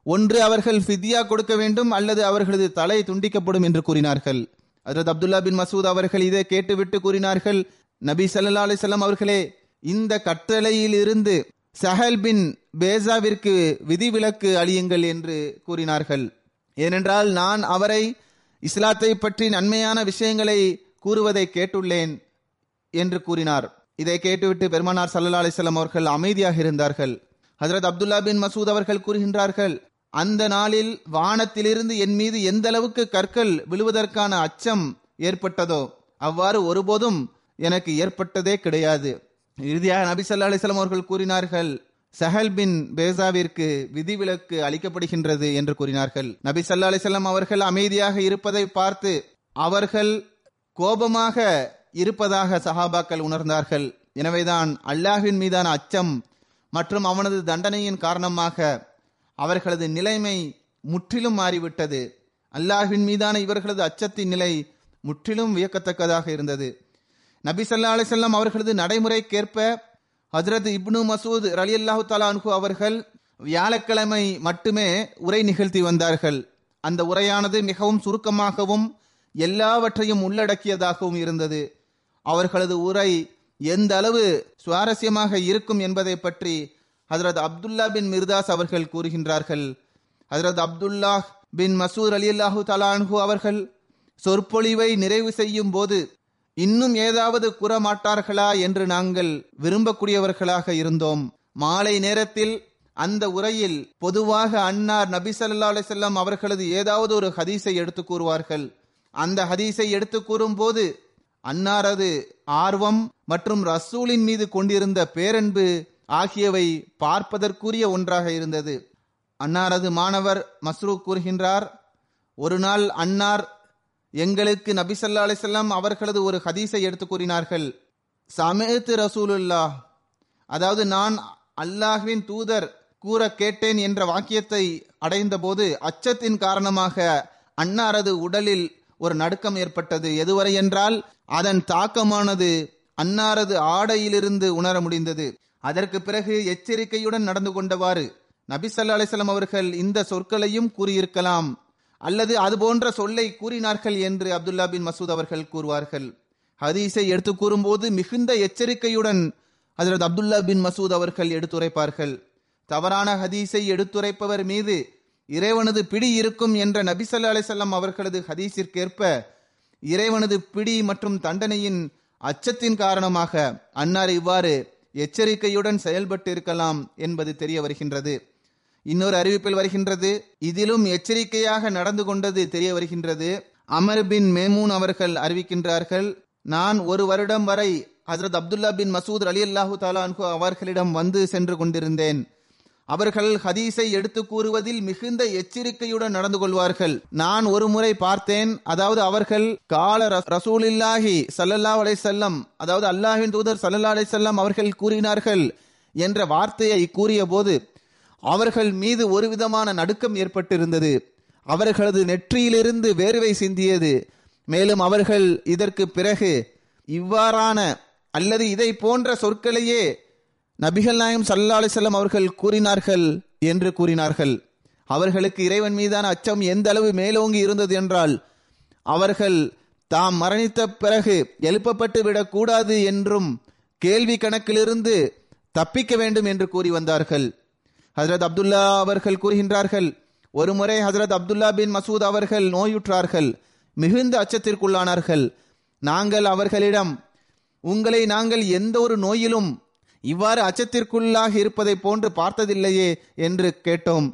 ஒன்று அவர்கள் ஃபித்யா கொடுக்க வேண்டும் அல்லது அவர்களது தலை துண்டிக்கப்படும் என்று கூறினார்கள். அதரத் அப்துல்லா பின் மசூத் அவர்கள் இதை கேட்டுவிட்டு கூறினார்கள் நபி சல்லா அலிசல்லாம் அவர்களே இந்த கட்டளையிலிருந்து சஹல் பின் பேசாவிற்கு விதிவிலக்கு அழியுங்கள் என்று கூறினார்கள். ஏனென்றால் நான் அவரை இஸ்லாத்தை பற்றி நன்மையான விஷயங்களை கூறுவதை கேட்டுள்ளேன். என்று கூறினார். இதை கேட்டுவிட்டு பெருமானார் சல்லா அலிசல்லாம் அவர்கள் அமைதியாக இருந்தார்கள். ஹசரத் அப்துல்லா பின் மசூத் அவர்கள் கூறுகின்றார்கள் அந்த நாளில் வானத்திலிருந்து என் மீது எந்த அளவுக்கு கற்கள் விழுவதற்கான அச்சம் ஏற்பட்டதோ அவ்வாறு ஒருபோதும் எனக்கு ஏற்பட்டதே கிடையாது. இறுதியாக நபி சல்லா அலைஹி அவர்கள் கூறினார்கள் சஹல் பின் பேசாவிற்கு விதிவிலக்கு அளிக்கப்படுகின்றது என்று கூறினார்கள். நபி சல்லா அலிசல்லாம் அவர்கள் அமைதியாக இருப்பதை பார்த்து அவர்கள் கோபமாக இருப்பதாக சஹாபாக்கள் உணர்ந்தார்கள். எனவேதான் அல்லாஹின் மீதான அச்சம் மற்றும் அவனது தண்டனையின் காரணமாக அவர்களது நிலைமை முற்றிலும் மாறிவிட்டது. அல்லாஹின் மீதான இவர்களது அச்சத்தின் நிலை முற்றிலும் வியக்கத்தக்கதாக இருந்தது. நபி சல்லா அலிசல்லாம் அவர்களது நடைமுறைக்கேற்ப ஹஜ்ரத் இப்னு மசூத் ரலியல்லாஹு அல்லாஹு தலான்ஹு அவர்கள் வியாழக்கிழமை மட்டுமே உரை நிகழ்த்தி வந்தார்கள். அந்த உரையானது மிகவும் சுருக்கமாகவும் எல்லாவற்றையும் உள்ளடக்கியதாகவும் இருந்தது. அவர்களது உரை எந்த அளவு சுவாரஸ்யமாக இருக்கும் என்பதை பற்றி ஹசரத் அப்துல்லா பின் மிர்தாஸ் அவர்கள் கூறுகின்றார்கள். ஹசரத் அப்துல்லா பின் மசூர் அலி அல்லாஹு தலான்ஹு அவர்கள் சொற்பொழிவை நிறைவு செய்யும் போது இன்னும் ஏதாவது கூறமாட்டார்களா என்று நாங்கள் விரும்பக்கூடியவர்களாக இருந்தோம். மாலை நேரத்தில் அந்த உரையில் பொதுவாக அன்னார் நபி சல்லா அலிசல்லாம் அவர்களது ஏதாவது ஒரு ஹதீஸை எடுத்து கூறுவார்கள். அந்த ஹதீஸை எடுத்து கூறும்போது அன்னாரது ஆர்வம் மற்றும் ரசூலின் மீது கொண்டிருந்த பேரன்பு ஆகியவை பார்ப்பதற்குரிய ஒன்றாக இருந்தது. அன்னாரது மாணவர் மஸ்ரூ கூறுகின்றார் ஒரு நாள் அன்னார் எங்களுக்கு நபிசல்லா அலிசல்லாம் அவர்களது ஒரு ஹதீஸை எடுத்து கூறினார்கள். சமேத்து ரசூலுல்லா அதாவது நான் அல்லாஹ்வின் தூதர் கூற கேட்டேன் என்ற வாக்கியத்தை அடைந்தபோது அச்சத்தின் காரணமாக அன்னாரது உடலில் ஒரு நடுக்கம் ஏற்பட்டது. எதுவரை என்றால் அதன் தாக்கமானது அன்னாரது ஆடையிலிருந்து உணர முடிந்தது. அதற்கு பிறகு எச்சரிக்கையுடன் நடந்து கொண்டவாறு நபிசல்லா ஸல்லல்லாஹு அவர்கள் இந்த சொற்களையும் கூறியிருக்கலாம். அல்லது அது போன்ற சொல்லை கூறினார்கள் என்று அப்துல்லா பின் மசூத் அவர்கள் கூறுவார்கள். ஹதீஸை எடுத்து கூறும்போது மிகுந்த எச்சரிக்கையுடன் ஹஜரத் அப்துல்லா பின் மசூத் அவர்கள் எடுத்துரைப்பார்கள். தவறான ஹதீஸை எடுத்துரைப்பவர் மீது இறைவனது பிடி இருக்கும் என்ற நபிசல்லா அலிசல்லாம் அவர்களது ஹதீஸிற்கேற்ப இறைவனது பிடி மற்றும் தண்டனையின் அச்சத்தின் காரணமாக அன்னார் இவ்வாறு எச்சரிக்கையுடன் செயல்பட்டு இருக்கலாம் என்பது தெரிய வருகின்றது. இன்னொரு அறிவிப்பில் வருகின்றது இதிலும் எச்சரிக்கையாக நடந்து கொண்டது தெரிய வருகின்றது. அமர் பின் மேமூன் அவர்கள் அறிவிக்கின்றார்கள் நான் ஒரு வருடம் வரை ஹசரத் அப்துல்லா பின் மசூத் அலி அல்லாஹு தாலான்கு அவர்களிடம் வந்து சென்று கொண்டிருந்தேன். அவர்கள் ஹதீஸை எடுத்து கூறுவதில் மிகுந்த எச்சரிக்கையுடன் நடந்து கொள்வார்கள். நான் ஒரு முறை பார்த்தேன். அதாவது அவர்கள் கால ரசூலில்லாஹி சல்லல்லா அலை செல்லம் அதாவது அல்லாஹின் தூதர் சல்லல்லா அலை செல்லம் அவர்கள் கூறினார்கள் என்ற வார்த்தையை கூறிய போது அவர்கள் மீது ஒரு விதமான நடுக்கம் ஏற்பட்டிருந்தது. அவர்களது நெற்றியிலிருந்து வேர்வை சிந்தியது. மேலும் அவர்கள் இதற்கு பிறகு இவ்வாறான அல்லது இதை போன்ற சொற்களையே நபிகள் நாயம் சல்லா அலிசல்லம் அவர்கள் கூறினார்கள் என்று கூறினார்கள். அவர்களுக்கு இறைவன் மீதான அச்சம் எந்த அளவு மேலோங்கி இருந்தது என்றால் அவர்கள் தாம் மரணித்த பிறகு எழுப்பப்பட்டு விடக்கூடாது என்றும் கேள்வி கணக்கிலிருந்து தப்பிக்க வேண்டும் என்று கூறி வந்தார்கள். ஹசரத் அப்துல்லா அவர்கள் கூறுகின்றார்கள் ஒருமுறை ஹசரத் அப்துல்லா பின் மசூத் அவர்கள் நோயுற்றார்கள் மிகுந்த அச்சத்திற்குள்ளானார்கள். நாங்கள் அவர்களிடம் உங்களை நாங்கள் எந்த ஒரு நோயிலும் இவ்வாறு அச்சத்திற்குள்ளாக இருப்பதை போன்று பார்த்ததில்லையே என்று கேட்டோம்.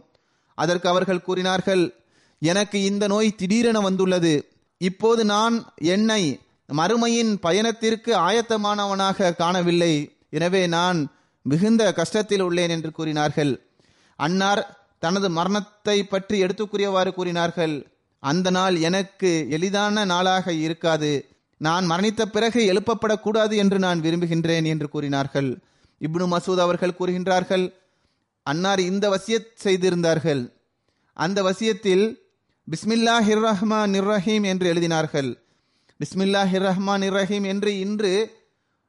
அதற்கு அவர்கள் கூறினார்கள் எனக்கு இந்த நோய் திடீரென வந்துள்ளது. இப்போது நான் என்னை மறுமையின் பயணத்திற்கு ஆயத்தமானவனாக காணவில்லை. எனவே நான் மிகுந்த கஷ்டத்தில் உள்ளேன் என்று கூறினார்கள். அன்னார் தனது மரணத்தை பற்றி எடுத்துக்குரியவாறு கூறினார்கள் அந்த நாள் எனக்கு எளிதான நாளாக இருக்காது. நான் மரணித்த பிறகு எழுப்பப்படக்கூடாது என்று நான் விரும்புகின்றேன் என்று கூறினார்கள். இப்னு மசூத் அவர்கள் கூறுகின்றார்கள் அன்னார் இந்த வசியத் செய்திருந்தார்கள். அந்த வசியத்தில் பிஸ்மில்லா ஹிர் ரஹ்மான் நிர்ரஹீம் என்று எழுதினார்கள். பிஸ்மில்லா ஹிர் ரஹ்மான் நிர்ரஹீம் என்று இன்று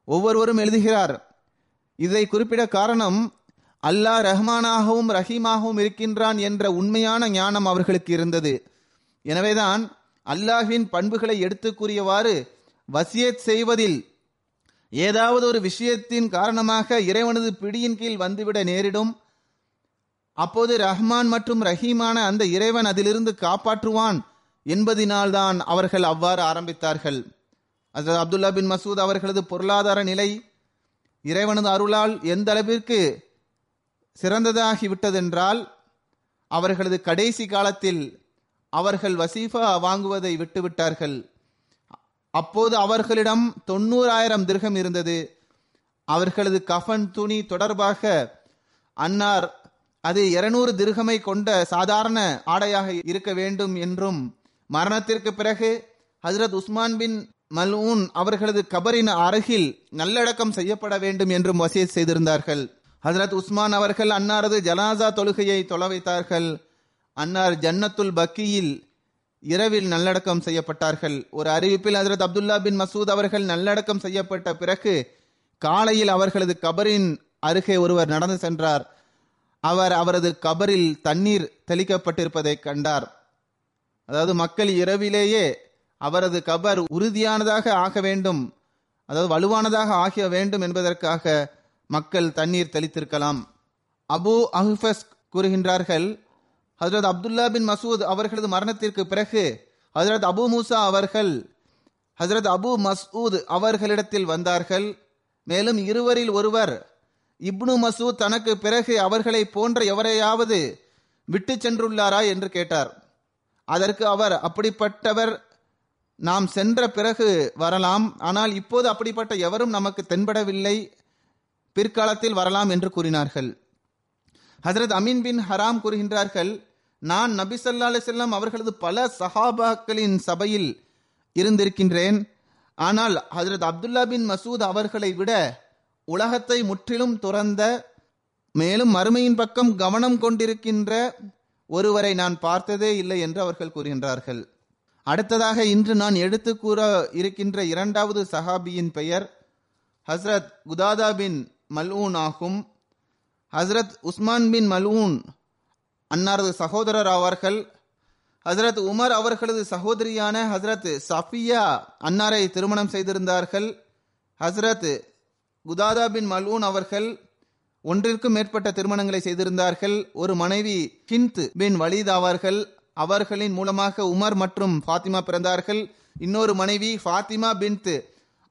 ஒவ்வொருவரும் எழுதுகிறார். இதை குறிப்பிட காரணம் அல்லாஹ் ரஹ்மானாகவும் ரஹீமாகவும் இருக்கின்றான் என்ற உண்மையான ஞானம் அவர்களுக்கு இருந்தது. எனவேதான் அல்லாஹின் பண்புகளை எடுத்து கூறியவாறு வசியத் செய்வதில் ஏதாவது ஒரு விஷயத்தின் காரணமாக இறைவனது பிடியின் கீழ் வந்துவிட நேரிடும். அப்போது ரஹ்மான் மற்றும் ரஹீமான அந்த இறைவன் அதிலிருந்து காப்பாற்றுவான் என்பதினால்தான் அவர்கள் அவ்வாறு ஆரம்பித்தார்கள். அது அப்துல்லா பின் மசூத் அவர்களது பொருளாதார நிலை இறைவனது அருளால் எந்த அளவிற்கு சிறந்ததாகி விட்டதென்றால் அவர்களது கடைசி காலத்தில் அவர்கள் வசீஃபா வாங்குவதை விட்டுவிட்டார்கள். அப்போது அவர்களிடம் தொண்ணூறாயிரம் திருகம் இருந்தது. அவர்களது கஃபன் துணி தொடர்பாக அன்னார் அது இருநூறு திருகமை கொண்ட சாதாரண ஆடையாக இருக்க வேண்டும் என்றும் மரணத்திற்கு பிறகு ஹசரத் உஸ்மான் பின் மல்ஊன் அவர்களது கபரின் அருகில் நல்லடக்கம் செய்யப்பட வேண்டும் என்றும் வசியத் செய்திருந்தார்கள். ஹசரத் உஸ்மான் அவர்கள் அன்னாரது ஜனாசா தொழுகையை தொலை வைத்தார்கள். அன்னார் ஜன்னத்துல் பக்கியில் இரவில் நல்லடக்கம் செய்யப்பட்டார்கள். ஒரு அறிவிப்பில் ஹசரத் அப்துல்லா பின் மசூத் அவர்கள் நல்லடக்கம் செய்யப்பட்ட பிறகு காலையில் அவர்களது கபரின் அருகே ஒருவர் நடந்து சென்றார். அவர் அவரது கபரில் தண்ணீர் தெளிக்கப்பட்டிருப்பதை கண்டார். அதாவது மக்கள் இரவிலேயே அவரது கபர் உறுதியானதாக ஆக வேண்டும் அதாவது வலுவானதாக ஆக வேண்டும் என்பதற்காக மக்கள் தண்ணீர் தெளித்திருக்கலாம். அபு அஹ்ஃபஸ் கூறுகின்றார்கள் ஹசரத் அப்துல்லா பின் மசூத் அவர்களது மரணத்திற்கு பிறகு ஹசரத் அபு மூசா அவர்கள் ஹசரத் அபு மசூத் அவர்களிடத்தில் வந்தார்கள். மேலும் இருவரில் ஒருவர் இப்னு மசூத் தனக்கு பிறகு அவர்களை போன்ற எவரையாவது விட்டு சென்றுள்ளாரா என்று கேட்டார். அதற்கு அவர் அப்படிப்பட்டவர் நாம் சென்ற பிறகு வரலாம். ஆனால் இப்போது அப்படிப்பட்ட எவரும் நமக்கு தென்படவில்லை. பிற்காலத்தில் வரலாம் என்று கூறினார்கள். ஹசரத் அமீன் பின் ஹராம் கூறுகின்றார்கள். நான் நபி சல்லா அலைஹி அவர்களது பல சஹாபாக்களின் சபையில் இருந்திருக்கின்றேன். ஆனால் ஹஜரத் அப்துல்லா பின் மசூத் அவர்களை விட உலகத்தை முற்றிலும் துறந்த மேலும் மறுமையின் பக்கம் கவனம் கொண்டிருக்கின்ற ஒருவரை நான் பார்த்ததே இல்லை என்று அவர்கள் கூறுகின்றார்கள். அடுத்ததாக இன்று நான் எடுத்து கூற இருக்கின்ற இரண்டாவது சஹாபியின் பெயர் ஹஸ்ரத் குதாதா பின் மல்ஊன் ஆகும். ஹஸ்ரத் உஸ்மான் பின் மல்ஊன் அன்னாரது சகோதரர் ஆவார்கள் ஹஸ்ரத் உமர் அவர்களது சகோதரியான ஹஸ்ரத் சஃபியா அன்னாரை திருமணம் செய்திருந்தார்கள். ஹஸ்ரத் குதாதா பின் மல்வூன் அவர்கள் ஒன்றிற்கும் மேற்பட்ட திருமணங்களை செய்திருந்தார்கள். ஒரு மனைவி ஹிந்த் பின் வலீத் ஆவார்கள் அவர்களின் மூலமாக உமர் மற்றும் ஃபாத்திமா பிறந்தார்கள். இன்னொரு மனைவி ஃபாத்திமா பின்த்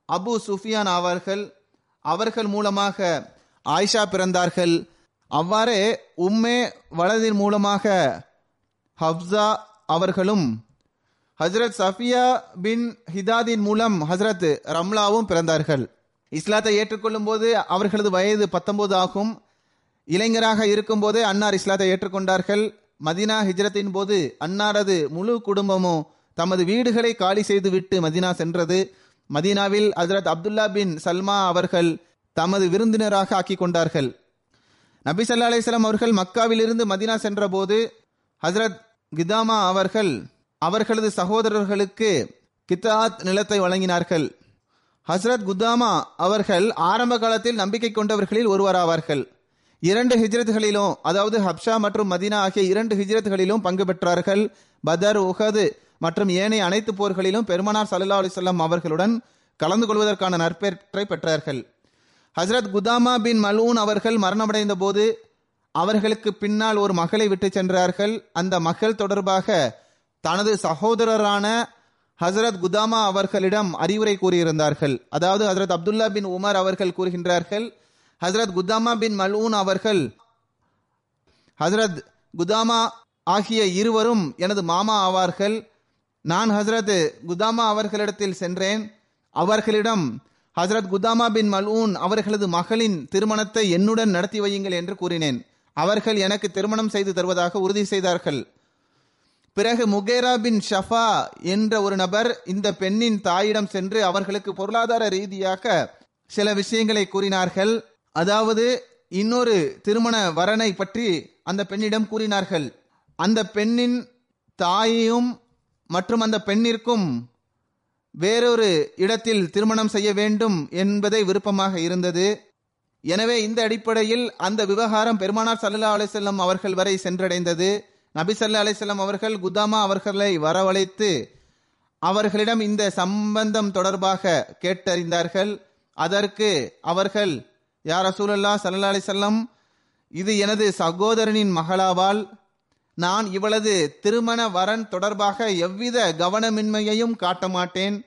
அபு சுஃபியான் ஆவார்கள் அவர்கள் மூலமாக ஆயிஷா பிறந்தார்கள். அவ்வாறே உம்மே வலதின் மூலமாக ஹப்சா அவர்களும் ஹசரத் சஃபியா பின் ஹிதாதின் மூலம் ஹசரத் ரம்லாவும் பிறந்தார்கள். இஸ்லாத்தை ஏற்றுக்கொள்ளும் போது அவர்களது வயது பத்தொன்பது ஆகும். இளைஞராக இருக்கும்போதே அன்னார் இஸ்லாத்தை ஏற்றுக்கொண்டார்கள். மதினா ஹிஜ்ரத்தின் போது அன்னாரது முழு குடும்பமும் தமது வீடுகளை காலி செய்துவிட்டு மதினா சென்றது. மதீனாவில் ஹசரத் அப்துல்லா பின் சல்மா அவர்கள் தமது விருந்தினராக ஆக்கி கொண்டார்கள். நபி சல்லா அலிஸ்லாம் அவர்கள் மக்காவிலிருந்து மதினா சென்றபோது ஹசரத் கிதாமா அவர்கள் அவர்களது சகோதரர்களுக்கு கித்தாத் நிலத்தை வழங்கினார்கள். ஹஸ்ரத் குதாமா அவர்கள் ஆரம்ப காலத்தில் நம்பிக்கை கொண்டவர்களில் ஒருவராவார்கள். இரண்டு ஹிஜ்ரத்களிலும் அதாவது ஹப்ஷா மற்றும் மதினா ஆகிய இரண்டு ஹிஜ்ரத்களிலும் பங்கு பெற்றார்கள். பதர் உஹது மற்றும் ஏனைய அனைத்து போர்களிலும் பெருமனார் சல்லா அலிசல்லாம் அவர்களுடன் கலந்து கொள்வதற்கான நற்பேற்றை பெற்றார்கள். ஹஸ்ரத் குதாமா பின் மலூன் அவர்கள் மரணமடைந்த போது அவர்களுக்கு பின்னால் ஒரு மகளை விட்டு சென்றார்கள். அந்த மகள் தொடர்பாக தனது சகோதரரான ஹசரத் குதாமா அவர்களிடம் அறிவுரை கூறியிருந்தார்கள். அதாவது ஹசரத் அப்துல்லா பின் உமர் அவர்கள் கூறுகின்றார்கள் ஹசரத் குதாமா பின் மலூன் அவர்கள் ஹசரத் குதாமா ஆகிய இருவரும் எனது மாமா ஆவார்கள். நான் ஹசரத் குதாமா அவர்களிடத்தில் சென்றேன். அவர்களிடம் ஹசரத் குதாமா பின் மல்ஊன் அவர்களது மகளின் திருமணத்தை என்னுடன் நடத்தி வையுங்கள் என்று கூறினேன். அவர்கள் எனக்கு திருமணம் செய்து தருவதாக உறுதி செய்தார்கள். பிறகு முகேரா பின் ஷஃபா என்ற ஒரு நபர் இந்த பெண்ணின் தாயிடம் சென்று அவர்களுக்கு பொருளாதார ரீதியாக சில விஷயங்களை கூறினார்கள். அதாவது இன்னொரு திருமண வரனை பற்றி அந்த பெண்ணிடம் கூறினார்கள். அந்த பெண்ணின் தாயையும் மற்றும் அந்த பெண்ணிற்கும் வேறொரு இடத்தில் திருமணம் செய்ய வேண்டும் என்பதை விருப்பமாக இருந்தது. எனவே இந்த அடிப்படையில் அந்த விவகாரம் பெருமானார் சல்லா அலிசல்லம் அவர்கள் வரை சென்றடைந்தது. நபி சல்லா அலிசல்லாம் அவர்கள் குதாமா அவர்களை வரவழைத்து அவர்களிடம் இந்த சம்பந்தம் தொடர்பாக கேட்டறிந்தார்கள். அதற்கு அவர்கள் யார் ரசூலல்லா சல்லா அலிசல்லம் இது எனது சகோதரனின் மகளாவால் நான் இவளது திருமண வரன் தொடர்பாக எவ்வித கவனமின்மையையும் காட்ட மாட்டேன்.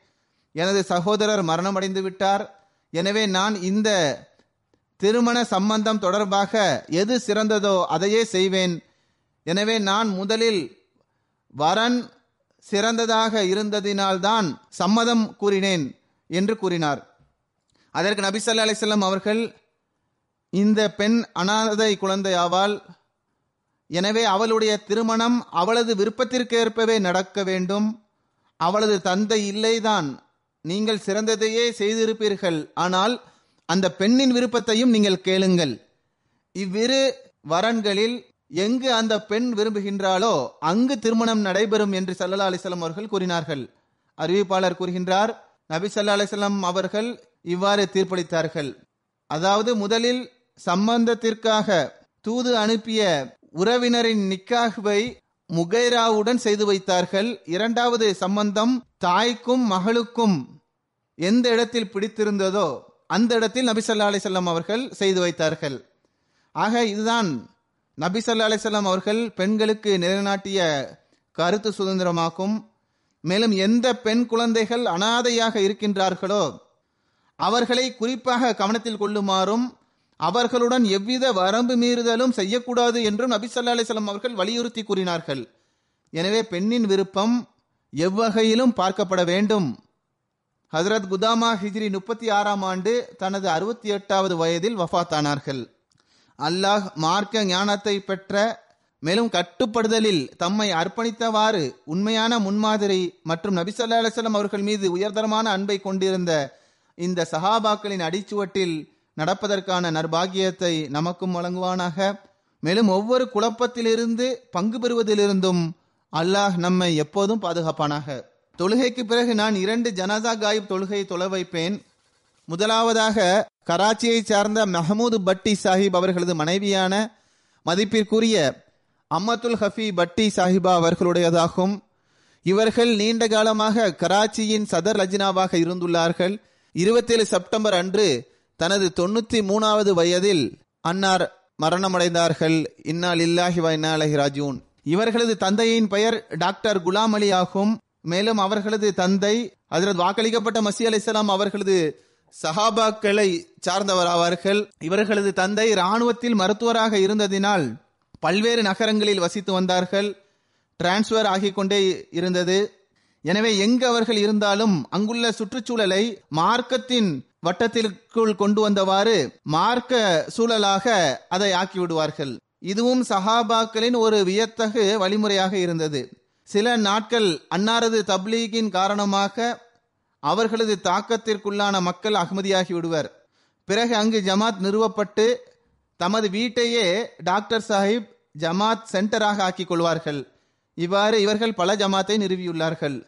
எனது சகோதரர் மரணமடைந்து விட்டார். எனவே நான் இந்த திருமண சம்பந்தம் தொடர்பாக எது சிறந்ததோ அதையே செய்வேன். எனவே நான் முதலில் வரன் சிறந்ததாக இருந்ததினால்தான் சம்மதம் கூறினேன் என்று கூறினார். அதற்கு நபிசல்லா அலிசல்லாம் அவர்கள் இந்த பெண் அனாதை குழந்தை ஆவாள். எனவே அவளுடைய திருமணம் அவளது விருப்பத்திற்கேற்பவே நடக்க வேண்டும். அவளது தந்தை இல்லைதான். நீங்கள் சிறந்ததையே செய்திருப்பீர்கள். ஆனால் அந்த பெண்ணின் விருப்பத்தையும் நீங்கள் கேளுங்கள். இவ்விரு வரன்களில் எங்கு அந்த பெண் விரும்புகின்றாளோ அங்கு திருமணம் நடைபெறும் என்று சல்லா அலிசல்லாம் அவர்கள் கூறினார்கள். அறிவிப்பாளர் கூறுகின்றார் நபி சல்லா அலிசல்லாம் அவர்கள் இவ்வாறு தீர்ப்பளித்தார்கள். அதாவது முதலில் சம்பந்தத்திற்காக தூது அனுப்பிய உறவினரின் நிக்காகுவை முகைராவுடன் செய்து வைத்தார்கள். இரண்டாவது சம்பந்தம் தாய்க்கும் மகளுக்கும் எந்த இடத்தில் பிடித்திருந்ததோ அந்த இடத்தில் நபிசல்லா அலிசல்லாம் அவர்கள் செய்து வைத்தார்கள். ஆக இதுதான் நபிசல்லா அலிசல்லாம் அவர்கள் பெண்களுக்கு நிலைநாட்டிய கருத்து சுதந்திரமாகும். மேலும் எந்த பெண் குழந்தைகள் அனாதையாக இருக்கின்றார்களோ அவர்களை குறிப்பாக கவனத்தில் கொள்ளுமாறும் அவர்களுடன் எவ்வித வரம்பு மீறுதலும் செய்யக்கூடாது என்றும் நபி ஸல்லல்லாஹு அலைஹி அவர்கள் வலியுறுத்தி கூறினார்கள். எனவே பெண்ணின் விருப்பம் எவ்வகையிலும் பார்க்கப்பட வேண்டும். ஹசரத் குதாமா ஹிஜ்ரி முப்பத்தி ஆறாம் ஆண்டு தனது அறுபத்தி எட்டாவது வயதில் வஃபாத்தானார்கள் அல்லாஹ் மார்க்க ஞானத்தை பெற்ற மேலும் கட்டுப்படுதலில் தம்மை அர்ப்பணித்தவாறு உண்மையான முன்மாதிரி மற்றும் நபிசல்லா ஸல்லல்லாஹு அவர்கள் மீது உயர்தரமான அன்பை கொண்டிருந்த இந்த சஹாபாக்களின் அடிச்சுவட்டில் நடப்பதற்கான நர்பாகியத்தை நமக்கும் வழங்குவானாக. மேலும் ஒவ்வொரு குழப்பத்திலிருந்து பங்கு பெறுவதிலிருந்தும் அல்லாஹ் நம்மை எப்போதும் பாதுகாப்பானாக. தொழுகைக்கு பிறகு நான் இரண்டு ஜனாதா காயிப் தொழுகையை தொலை வைப்பேன். முதலாவதாக கராச்சியை சார்ந்த மெஹமூது பட்டி சாஹிப் அவர்களது மனைவியான மதிப்பிற்குரிய அம்மத்துல் ஹஃபி பட்டி சாஹிபா அவர்களுடையதாகும். இவர்கள் நீண்ட காலமாக கராச்சியின் சதர் ரஜினாவாக இருந்துள்ளார்கள். இருபத்தேழு செப்டம்பர் அன்று தனது தொண்ணூத்தி மூணாவது வயதில் அன்னார் மரணமடைந்தார்கள். இன்னால் இல்லாஹி வ ராஜூன் இவர்களது தந்தையின் பெயர் டாக்டர் குலாம் அலி ஆகும். மேலும் அவர்களது தந்தை ஹஜரத் வாக்களிக்கப்பட்ட மசி அலிஸ்லாம் அவர்களது சஹாபாக்களை சார்ந்தவர் ஆவார்கள் இவர்களது தந்தை இராணுவத்தில் மருத்துவராக இருந்ததினால் பல்வேறு நகரங்களில் வசித்து வந்தார்கள். டிரான்ஸ்ஃபர் ஆகிக் கொண்டே இருந்தது. எனவே எங்கு அவர்கள் இருந்தாலும் அங்குள்ள சுற்றுச்சூழலை மார்க்கத்தின் வட்டத்திற்குள் கொண்டு வந்தவாறு மார்க்க சூழலாக அதை ஆக்கிவிடுவார்கள். இதுவும் சஹாபாக்களின் ஒரு வியத்தகு வழிமுறையாக இருந்தது. சில நாட்கள் அன்னாரது தப்லீகின் காரணமாக அவர்களது தாக்கத்திற்குள்ளான மக்கள் அகமதியாகி விடுவர். பிறகு அங்கு ஜமாத் நிறுவப்பட்டு தமது வீட்டையே டாக்டர் சாஹிப் ஜமாத் சென்டராக ஆக்கிக் கொள்வார்கள். இவ்வாறு இவர்கள் பல ஜமாத்தை நிறுவியுள்ளார்கள்.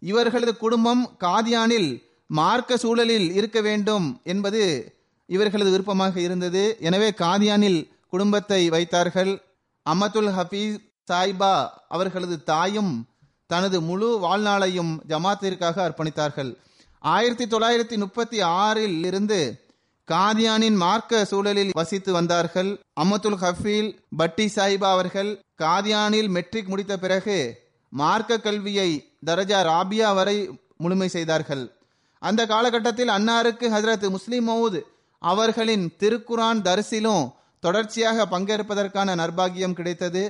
இவர்களது குடும்பம் காதியானில் மார்க்க சூழலில் இருக்க வேண்டும் என்பது இவர்களது விருப்பமாக இருந்தது. எனவே காதியானில் குடும்பத்தை வைத்தார்கள். அமதுல் ஹபீஸ் சாய்பா அவர்களது தாயும் தனது முழு வாழ்நாளையும் ஜமாத்திற்காக அர்ப்பணித்தார்கள். ஆயிரத்தி தொள்ளாயிரத்தி முப்பத்தி ஆறில் இருந்து காதியானின் மார்க்க சூழலில் வசித்து வந்தார்கள். அமதுல் ஹஃபீல் பட்டி சாஹிபா அவர்கள் காதியானில் மெட்ரிக் முடித்த பிறகு மார்க்க கல்வியை தரஜா ராபியா வரை முழுமை செய்தார்கள். அந்த காலகட்டத்தில் அன்னாருக்கு ஹசரத் முஸ்லிம் மவுத் அவர்களின் திருக்குரான் தரிசிலும் தொடர்ச்சியாக பங்கேற்பதற்கான நர்பாகியம் கிடைத்தது.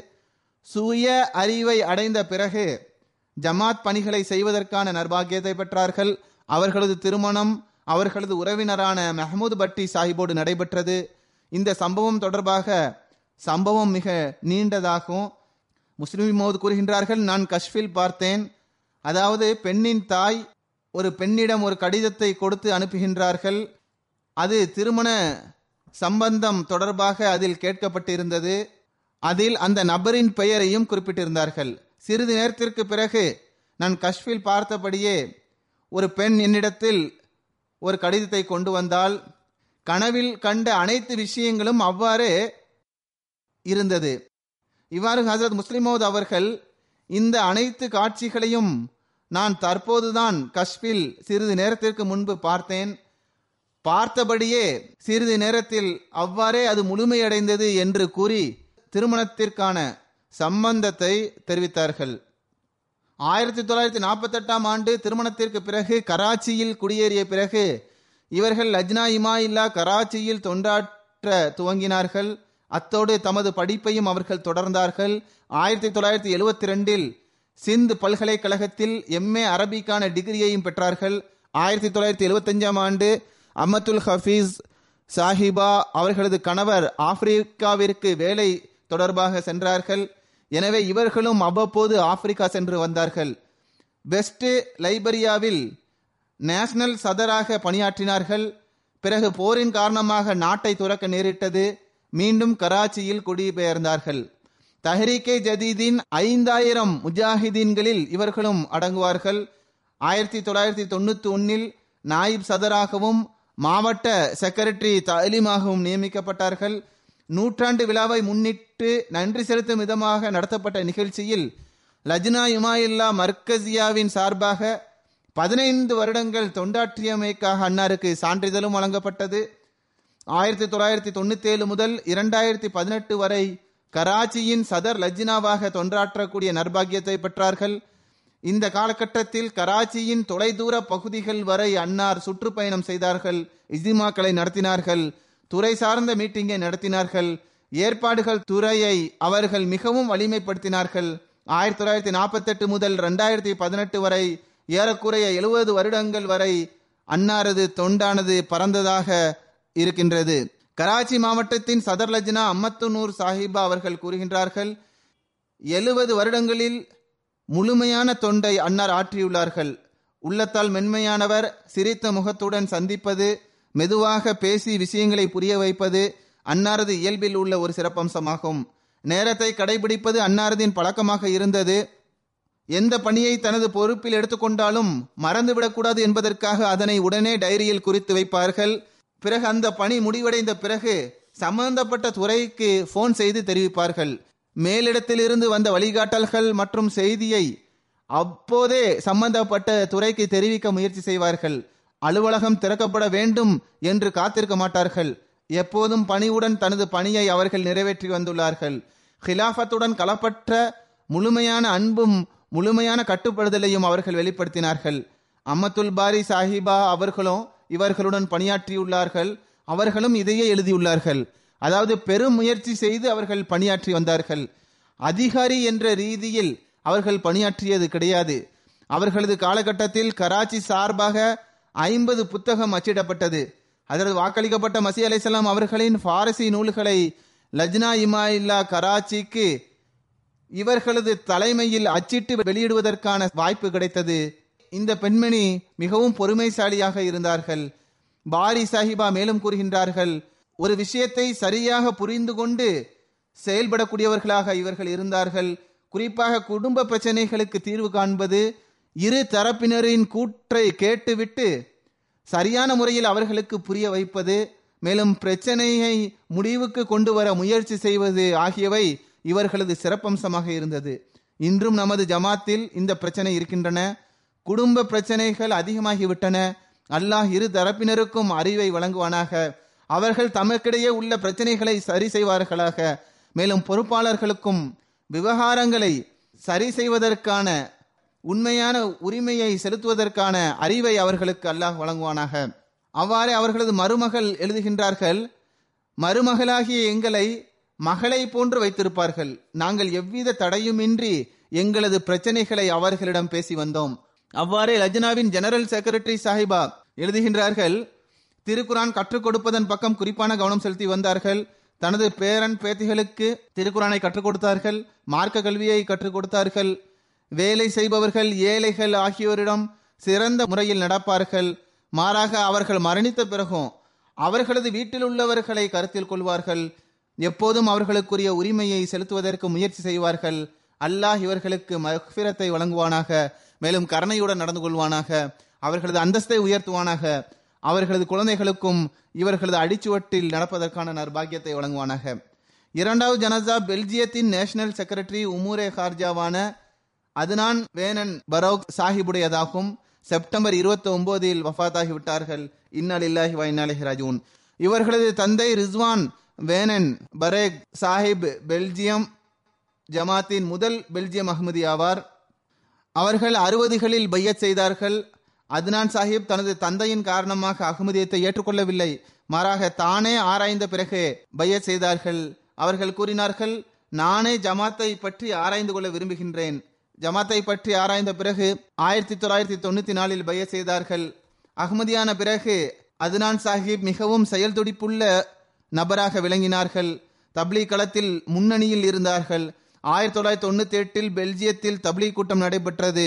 சுய அறிவை அடைந்த பிறகு ஜமாத் பணிகளை செய்வதற்கான நர்பாகியத்தை பெற்றார்கள். அவர்களது திருமணம் அவர்களது உறவினரான மெஹமூத் பட்டி சாஹிபோடு நடைபெற்றது. இந்த சம்பவம் தொடர்பாக சம்பவம் மிக நீண்டதாகும். முஸ்லிம் மோது கூறுகின்றார்கள் நான் கஷ்பில் பார்த்தேன். அதாவது பெண்ணின் தாய் ஒரு பெண்ணிடம் ஒரு கடிதத்தை கொடுத்து அனுப்புகின்றார்கள். அது திருமண சம்பந்தம் தொடர்பாக அதில் கேட்கப்பட்டிருந்தது. அதில் அந்த நபரின் பெயரையும் குறிப்பிட்டிருந்தார்கள். சிறிது நேரத்திற்கு பிறகு நான் கஷ்பில் பார்த்தபடியே ஒரு பெண் என்னிடத்தில் ஒரு கடிதத்தை கொண்டு வந்தால் கனவில் கண்ட அனைத்து விஷயங்களும் அவ்வாறே இருந்தது. இவ்வாறு ஹசரத் முஸ்லிமோத் அவர்கள் இந்த அனைத்து காட்சிகளையும் நான் தற்போதுதான் கஷ்பில் சிறிது நேரத்திற்கு முன்பு பார்த்தேன். பார்த்தபடியே சிறிது நேரத்தில் அவ்வாறே அது முழுமையடைந்தது என்று கூறி திருமணத்திற்கான சம்பந்தத்தை தெரிவித்தார்கள். ஆயிரத்தி தொள்ளாயிரத்தி நாற்பத்தி எட்டாம் ஆண்டு திருமணத்திற்கு பிறகு கராச்சியில் குடியேறிய பிறகு இவர்கள் லஜ்னா இமா இல்லா கராச்சியில் தொண்டாற்ற துவங்கினார்கள். அத்தோடு தமது படிப்பையும் அவர்கள் தொடர்ந்தார்கள். ஆயிரத்தி தொள்ளாயிரத்தி எழுவத்தி ரெண்டில் சிந்து பல்கலைக்கழகத்தில் எம்ஏ அரபிக்கான டிகிரியையும் பெற்றார்கள். ஆயிரத்தி தொள்ளாயிரத்தி எழுவத்தஞ்சாம் ஆண்டு அமத்துல் ஹஃபீஸ் சாஹிபா அவர்களது கணவர் ஆப்பிரிக்காவிற்கு வேலை தொடர்பாக சென்றார்கள். எனவே இவர்களும் அவ்வப்போது ஆப்பிரிக்கா சென்று வந்தார்கள். வெஸ்ட் லைபரியாவில் நேஷனல் சதராக பணியாற்றினார்கள். பிறகு போரின் காரணமாக நாட்டை துறக்க நேரிட்டது. மீண்டும் கராச்சியில் குடிபெயர்ந்தார்கள். தஹரீகே ஜதீதின் ஐந்தாயிரம் முஜாஹிதீன்களில் இவர்களும் அடங்குவார்கள். ஆயிரத்தி தொள்ளாயிரத்தி தொண்ணூத்தி ஒன்னில் நாயிப் சதராகவும் மாவட்ட செக்ரட்டரி தலிமாகவும் நியமிக்கப்பட்டார்கள். நூற்றாண்டு விழாவை முன்னிட்டு நன்றி செலுத்தும் விதமாக நடத்தப்பட்ட நிகழ்ச்சியில் லஜ்னா இமாயில்லா மர்கசியாவின் சார்பாக பதினைந்து வருடங்கள் தொண்டாற்றியமைக்காக அன்னாருக்கு சான்றிதழும் வழங்கப்பட்டது. ஆயிரத்தி தொள்ளாயிரத்தி தொண்ணூத்தி ஏழு முதல் இரண்டாயிரத்தி பதினெட்டு வரை கராச்சியின் சதர் லஜ்னாவாக தொண்டாற்றக்கூடிய நர்பாகியத்தை பெற்றார்கள். இந்த காலகட்டத்தில் கராச்சியின் தொலைதூர பகுதிகள் வரை அன்னார் சுற்றுப்பயணம் செய்தார்கள். இஜிமாக்களை நடத்தினார்கள். துறை சார்ந்த மீட்டிங்கை நடத்தினார்கள். ஏற்பாடுகள் துறையை அவர்கள் மிகவும் வலிமைப்படுத்தினார்கள். ஆயிரத்தி தொள்ளாயிரத்தி நாற்பத்தி எட்டு முதல் ரெண்டாயிரத்தி பதினெட்டு வரை ஏறக்குறைய எழுபது வருடங்கள் வரை அன்னாரது தொண்டானது பறந்ததாக இருக்கின்றது. கராச்சி மாவட்டத்தின் சதர் லஜ்னா அம்மத்துனூர் சாஹிபா அவர்கள் கூறுகின்றார்கள் எழுபது வருடங்களில் முழுமையான தொண்டை அன்னார் ஆற்றியுள்ளார்கள். உள்ளத்தால் மென்மையானவர் சிரித்த முகத்துடன் சந்திப்பது மெதுவாக பேசி விஷயங்களை புரிய வைப்பது அன்னாரது இயல்பில் உள்ள ஒரு சிறப்பம்சமாகும். நேரத்தை கடைபிடிப்பது அன்னாரதின் பழக்கமாக இருந்தது. எந்த பணியை தனது பொறுப்பில் எடுத்துக்கொண்டாலும் மறந்துவிடக்கூடாது என்பதற்காக அதனை உடனே டைரியில் குறித்து வைப்பார்கள். பிறகு அந்த பணி முடிவடைந்த பிறகு சம்பந்தப்பட்ட துறைக்கு போன் செய்து தெரிவிப்பார்கள். மேலிடத்திலிருந்து வந்த வழிகாட்டல்கள் மற்றும் செய்தியை அப்போதே சம்பந்தப்பட்ட துறைக்கு தெரிவிக்க முயற்சி செய்வார்கள். அலுவலகம் திறக்கப்பட வேண்டும் என்று காத்திருக்க மாட்டார்கள். எப்போதும் பணிவுடன் தனது பணியை அவர்கள் நிறைவேற்றி வந்துள்ளார்கள். ஹிலாஃபத்துடன் கலப்பற்ற முழுமையான அன்பும் முழுமையான கட்டுப்படுதலையும் அவர்கள் வெளிப்படுத்தினார்கள். அம்மத்துல் பாரி சாஹிபா அவர்களும் இவர்களுடன் பணியாற்றியுள்ளார்கள் அவர்களும் இதையே எழுதியுள்ளார்கள். அதாவது பெரும் முயற்சி செய்து அவர்கள் பணியாற்றி வந்தார்கள். அதிகாரி என்ற ரீதியில் அவர்கள் பணியாற்றியது கிடையாது. அவர்களது காலகட்டத்தில் கராச்சி சார்பாக ஐம்பது புத்தகம் அச்சிடப்பட்டது. அதற்கு வாக்களிக்கப்பட்ட மசி அலைசலாம் அவர்களின் பாரசி நூல்களை லஜ்னா இமாயில்லா கராச்சிக்கு இவர்களது தலைமையில் அச்சிட்டு வெளியிடுவதற்கான வாய்ப்பு கிடைத்தது. இந்த பெண்மணி மிகவும் பொறுமைசாலியாக இருந்தார்கள். பாரி சாஹிபா மேலும் கூறுகின்றார்கள் ஒரு விஷயத்தை சரியாக புரிந்து கொண்டு செயல்படக்கூடியவர்களாக இவர்கள் இருந்தார்கள். குறிப்பாக குடும்ப பிரச்சனைகளுக்கு தீர்வு காண்பது இரு தரப்பினரின் கூற்றை கேட்டுவிட்டு சரியான முறையில் அவர்களுக்கு புரிய வைப்பது மேலும் பிரச்சனையை முடிவுக்கு கொண்டு வர முயற்சி செய்வது ஆகியவை இவர்களது சிறப்பம்சமாக இருந்தது. இன்றும் நமது ஜமாத்தில் இந்த பிரச்சனை இருக்கின்றன. குடும்ப பிரச்சனைகள் அதிகமாகிவிட்டன. அல்லாஹ் இரு தரப்பினருக்கும் அறிவை வழங்குவானாக. அவர்கள் தமக்கிடையே உள்ள பிரச்சனைகளை சரி செய்வார்களாக. மேலும் பொறுப்பாளர்களுக்கும் விவகாரங்களை சரி செய்வதற்கான உண்மையான உரிமையை செலுத்துவதற்கான அறிவை அவர்களுக்கு அல்லாஹ் வழங்குவானாக. அவ்வாறே அவர்களது மருமகள் எழுதுகின்றார்கள் மருமகளாகிய எங்களை மகளை போன்று வைத்திருப்பார்கள். நாங்கள் எவ்வித தடையுமின்றி எங்களது பிரச்சனைகளை அவர்களிடம் பேசி வந்தோம். அவ்வாறே லஜ்னாவின் ஜெனரல் செக்ரட்டரி சாஹிபா எழுதுகின்றார்கள் திருக்குரான் கற்றுக் கொடுப்பதன் பக்கம் குறிப்பான கவனம் செலுத்தி வந்தார்கள். தனது பேரன் பேத்திகளுக்கு திருக்குறானை கற்றுக் கொடுத்தார்கள் மார்க்க கல்வியை கற்றுக் கொடுத்தார்கள். வேலை செய்பவர்கள் ஏழைகள் ஆகியோரிடம் சிறந்த முறையில் நடப்பார்கள். மாறாக அவர்கள் மரணித்த பிறகும் அவர்களது வீட்டில் உள்ளவர்களை கருத்தில் கொள்வார்கள். எப்போதும் அவர்களுக்குரிய உரிமையை செலுத்துவதற்கு முயற்சி செய்வார்கள். அல்லாஹ் இவர்களுக்கு மஃபிரத்தை வழங்குவானாக. மேலும் கருணையுடன் நடந்து கொள்வானாக அவர்களது அந்தஸ்தை உயர்த்துவானாக அவர்களது குழந்தைகளுக்கும் இவர்களது அடிச்சுவட்டில் நடப்பதற்கான நர்பாகியத்தை வழங்குவானாக. இரண்டாவது ஜனதா பெல்ஜியத்தின் நேஷனல் செக்ரட்டரி உமூரே ஹார்ஜாவான அதுனான் வேனன் பரோக் சாஹிபுடையதாகும். செப்டம்பர் இருபத்தி ஒன்பதில் வஃபாத்தாகி விட்டார்கள் இன்னலில்லாஹி வைநாலஹி ராஜூன் இவர்களது தந்தை ரிஸ்வான் வேனன் பரேக் சாஹிப் பெல்ஜியம் ஜமாத்தின் முதல் பெல்ஜியம் அஹ்மதி ஆவார் அவர்கள் அறுபதுகளில் பையச் செய்தார்கள். அத்னான் சாஹிப் தனது தந்தையின் காரணமாக அகமதியத்தை ஏற்றுக்கொள்ளவில்லை. மாறாக தானே ஆராய்ந்த பிறகு பையச் செய்தார்கள். அவர்கள் கூறினார்கள் நானே ஜமாத்தை பற்றி ஆராய்ந்து கொள்ள விரும்புகின்றேன். ஜமாத்தை பற்றி ஆராய்ந்த பிறகு ஆயிரத்தி தொள்ளாயிரத்தி தொண்ணூத்தி நாலில் பைய செய்தார்கள். அகமதியான பிறகு அத்னான் சாஹிப் மிகவும் செயல் துடிப்புள்ள நபராக விளங்கினார்கள். தப்லீ களத்தில் முன்னணியில் இருந்தார்கள். ஆயிரத்தி தொள்ளாயிரத்தி தொண்ணூத்தி எட்டில் பெல்ஜியத்தில் தப்லி கூட்டம் நடைபெற்றது.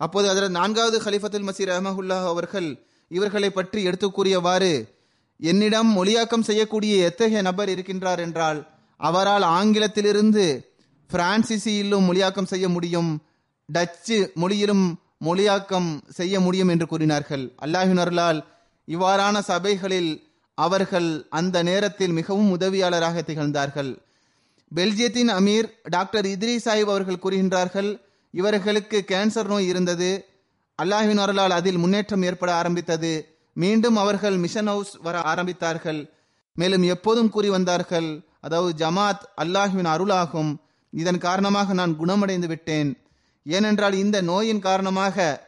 அப்போது அதில் நான்காவது ஹலிஃபத்துல் மசீர் அஹமஹுல்லா அவர்கள் இவர்களை பற்றி எடுத்து கூறியவாறு என்னிடம் மொழியாக்கம் செய்யக்கூடிய எத்தகைய நபர் இருக்கின்றார் என்றால் அவரால் ஆங்கிலத்திலிருந்து பிரான்சிசியிலும் மொழியாக்கம் செய்ய முடியும் டச்சு மொழியிலும் மொழியாக்கம் செய்ய முடியும் என்று கூறினார்கள். அல்லாஹினர்களால் இவ்வாறான சபைகளில் அவர்கள் அந்த நேரத்தில் மிகவும் உதவியாளராக திகழ்ந்தார்கள். பெல்ஜியத்தின் அமீர் டாக்டர் இத்ரி சாஹிப் அவர்கள் கூறுகின்றார்கள் இவர்களுக்கு கேன்சர் நோய் இருந்தது. அல்லாஹின் அருளால் அதில் முன்னேற்றம் ஏற்பட ஆரம்பித்தது. மீண்டும் அவர்கள் மிஷன் ஹவுஸ் வர ஆரம்பித்தார்கள். மேலும் எப்போதும் கூறி வந்தார்கள் அதாவது ஜமாத் அல்லாஹுவின் அருளாகும். இதன் காரணமாக நான் குணமடைந்து விட்டேன். ஏனென்றால் இந்த நோயின் காரணமாக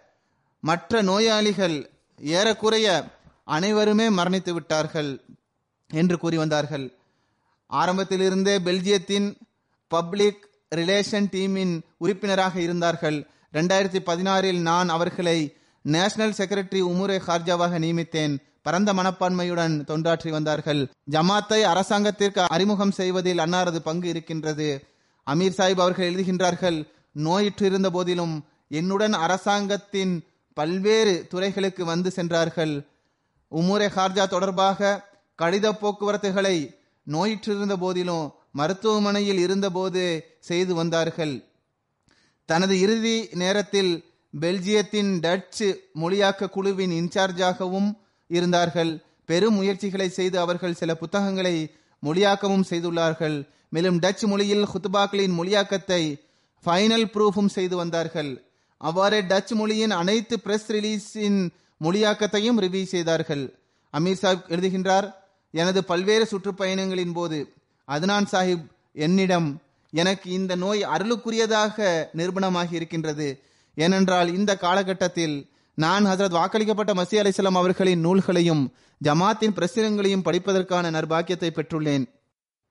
மற்ற நோயாளிகள் ஏறக்குறைய அனைவருமே மரணித்து விட்டார்கள் என்று கூறி வந்தார்கள். ஆரம்பத்திலிருந்தே பெல்ஜியத்தின் பப்ளிக் ரிலேஷன் டீமின் உறுப்பினராக இருந்தார்கள். ரெண்டாயிரத்தி பதினாறில் நான் அவர்களை நேஷனல் செக்ரட்டரி உமுரே ஹார்ஜாவாக நியமித்தேன். பரந்த மனப்பான்மையுடன் தொண்டாற்றி வந்தார்கள். ஜமாத்தை அரசாங்கத்திற்கு அறிமுகம் செய்வதில் அன்னாரது பங்கு இருக்கின்றது. அமீர் சாஹிப் அவர்கள் எழுதுகின்றார்கள் நோயிற்றிருந்த போதிலும் என்னுடன் அரசாங்கத்தின் பல்வேறு துறைகளுக்கு வந்து சென்றார்கள். உமுரே ஹார்ஜா தொடர்பாக கடித போக்குவரத்துகளை நோயிற்றிருந்த போதிலும் மருத்துவமனையில் இருந்தபோது செய்து வந்தார்கள். தனது இறுதி நேரத்தில் பெல்ஜியத்தின் டச்சு மொழியாக்க குழுவின் இன்சார்ஜாகவும் இருந்தார்கள். பெரும் முயற்சிகளை செய்து அவர்கள் சில புத்தகங்களை மொழியாக்கமும் செய்துள்ளார்கள். மேலும் டச் மொழியில் ஹுத்பாக்களின் மொழியாக்கத்தை ஃபைனல் ப்ரூஃபும் செய்து வந்தார்கள். அவ்வாறே டச் மொழியின் அனைத்து பிரஸ் ரிலீஸின் மொழியாக்கத்தையும் ரிவ்யூ செய்தார்கள். அமீர் சாஹிப் எழுதுகின்றார் எனது பல்வேறு சுற்றுப்பயணங்களின் போது அதனான் சாஹிப் என்னிடம் எனக்கு இந்த நோய் அருளுக்குரியதாக நிரூபணமாகி இருக்கின்றது. ஏனென்றால் இந்த காலகட்டத்தில் நான் ஹசரத் வாக்களிக்கப்பட்ட மசி அலிஸ்லாம் அவர்களின் நூல்களையும் ஜமாத்தின் பிரசுரங்களையும் படிப்பதற்கான நர்பாக்கியத்தை பெற்றுள்ளேன்.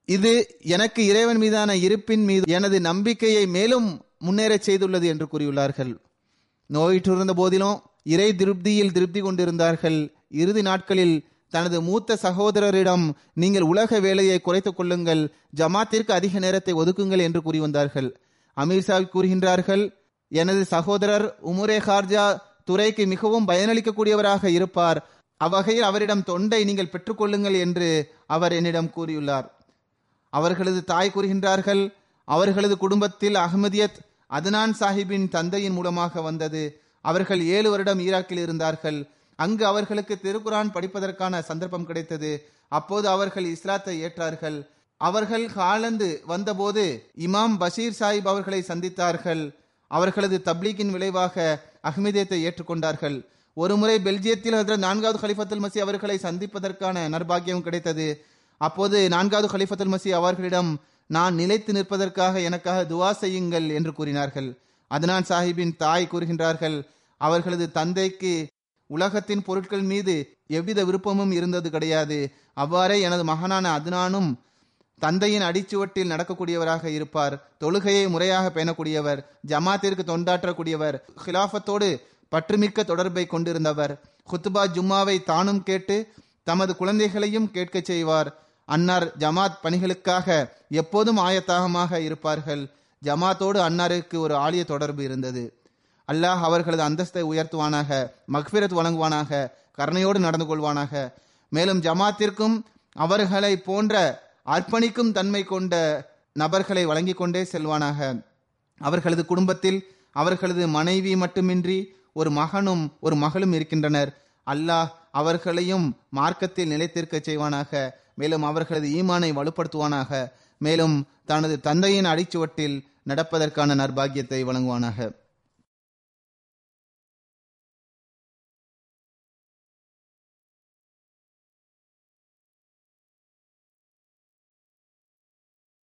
இது எனக்கு இறைவன் மீதான இருப்பின் மீது எனது நம்பிக்கையை மேலும் முன்னேறச் செய்துள்ளது என்று கூறியுள்ளார்கள். நோயிற்றிருந்த போதிலும் இறை திருப்தியில் திருப்தி கொண்டிருந்தார்கள். இறுதி நாட்களில் தனது மூத்த சகோதரரிடம் நீங்கள் உலக வேலையை குறைத்துக் கொள்ளுங்கள் ஜமாத்திற்கு அதிக நேரத்தை ஒதுக்குங்கள் என்று கூறி வந்தார்கள். அமீர் சாஹிப் கூறுகின்றார்கள் எனது சகோதரர் உமுரே ஹார்ஜா துறைக்கு மிகவும் பயனளிக்கக்கூடியவராக இருப்பார். அவ்வகையில் அவரிடம் தொண்டை நீங்கள் பெற்றுக்கொள்ளுங்கள் என்று அவர் என்னிடம் கூறியுள்ளார். அவர்களது தாய் கூறுகின்றார்கள் அவர்களது குடும்பத்தில் அகமதியத் அதனான் சாஹிப்பின் தந்தையின் மூலமாக வந்தது. அவர்கள் ஏழு வருடம் ஈராக்கில் இருந்தார்கள். அங்கு அவர்களுக்கு திருக்குரான் படிப்பதற்கான சந்தர்ப்பம் கிடைத்தது. அப்போது அவர்கள் இஸ்லாத்தை ஏற்றார்கள். அவர்கள் ஹாலந்து வந்தபோது இமாம் பஷீர் சாஹிப் அவர்களை சந்தித்தார்கள். அவர்களது தப்லீக்கின் விளைவாக அஹ்மதியத்தை ஏற்றுக்கொண்டார்கள். ஒருமுறை பெல்ஜியத்தில் ஹசரத் நான்காவது ஹலிஃபத்துல் மசி அவர்களை சந்திப்பதற்கான நர்பாகியம் கிடைத்தது. அப்போது நான்காவது ஹலிஃபத்துல் மசி அவர்களிடம் நான் நிலைத்து நிற்பதற்காக எனக்காக துவா செய்யுங்கள் என்று கூறினார்கள். அதனான் சாஹிப்பின் தாய் கூறுகின்றார்கள் அவர்களது தந்தைக்கு உலகத்தின் பொருட்கள் மீது எவ்வித விருப்பமும் இருந்தது கிடையாது. அவ்வாறே எனது மகனான அதுனானும் தந்தையின் அடிச்சுவட்டில் நடக்கக்கூடியவராக இருப்பார். தொழுகையை முறையாக பேணக்கூடியவர் ஜமாத்திற்கு தொண்டாற்றக்கூடியவர் ஹிலாஃபத்தோடு பற்றுமிக்க தொடர்பை கொண்டிருந்தவர். குத்துபா ஜும்மாவை தானும் கேட்டு தமது குழந்தைகளையும் கேட்கச் செய்வார். அன்னார் ஜமாத் பணிகளுக்காக எப்போதும் ஆயத்தாகமாக இருப்பார்கள். ஜமாத்தோடு அன்னாருக்கு ஒரு ஆலிய தொடர்பு இருந்தது. அல்லாஹ் அவர்களது அந்தஸ்தை உயர்த்துவானாக மக்பிரத் வழங்குவானாக கருணையோடு நடந்து கொள்வானாக. மேலும் ஜமாத்திற்கும் அவர்களை போன்ற அர்ப்பணிக்கும் தன்மை கொண்ட நபர்களை வழங்கிக் கொண்டே செல்வானாக. அவர்களது குடும்பத்தில் அவர்களது மனைவி மட்டுமின்றி ஒரு மகனும் ஒரு மகளும் இருக்கின்றனர். அல்லாஹ் அவர்களையும் மார்க்கத்தில் நிலைத்திருக்க செய்வானாக. மேலும் அவர்களது ஈமானை வலுப்படுத்துவானாக. மேலும் தனது தந்தையின் அடிச்சுவட்டில் நடப்பதற்கான நர்பாகியத்தை வழங்குவானாக.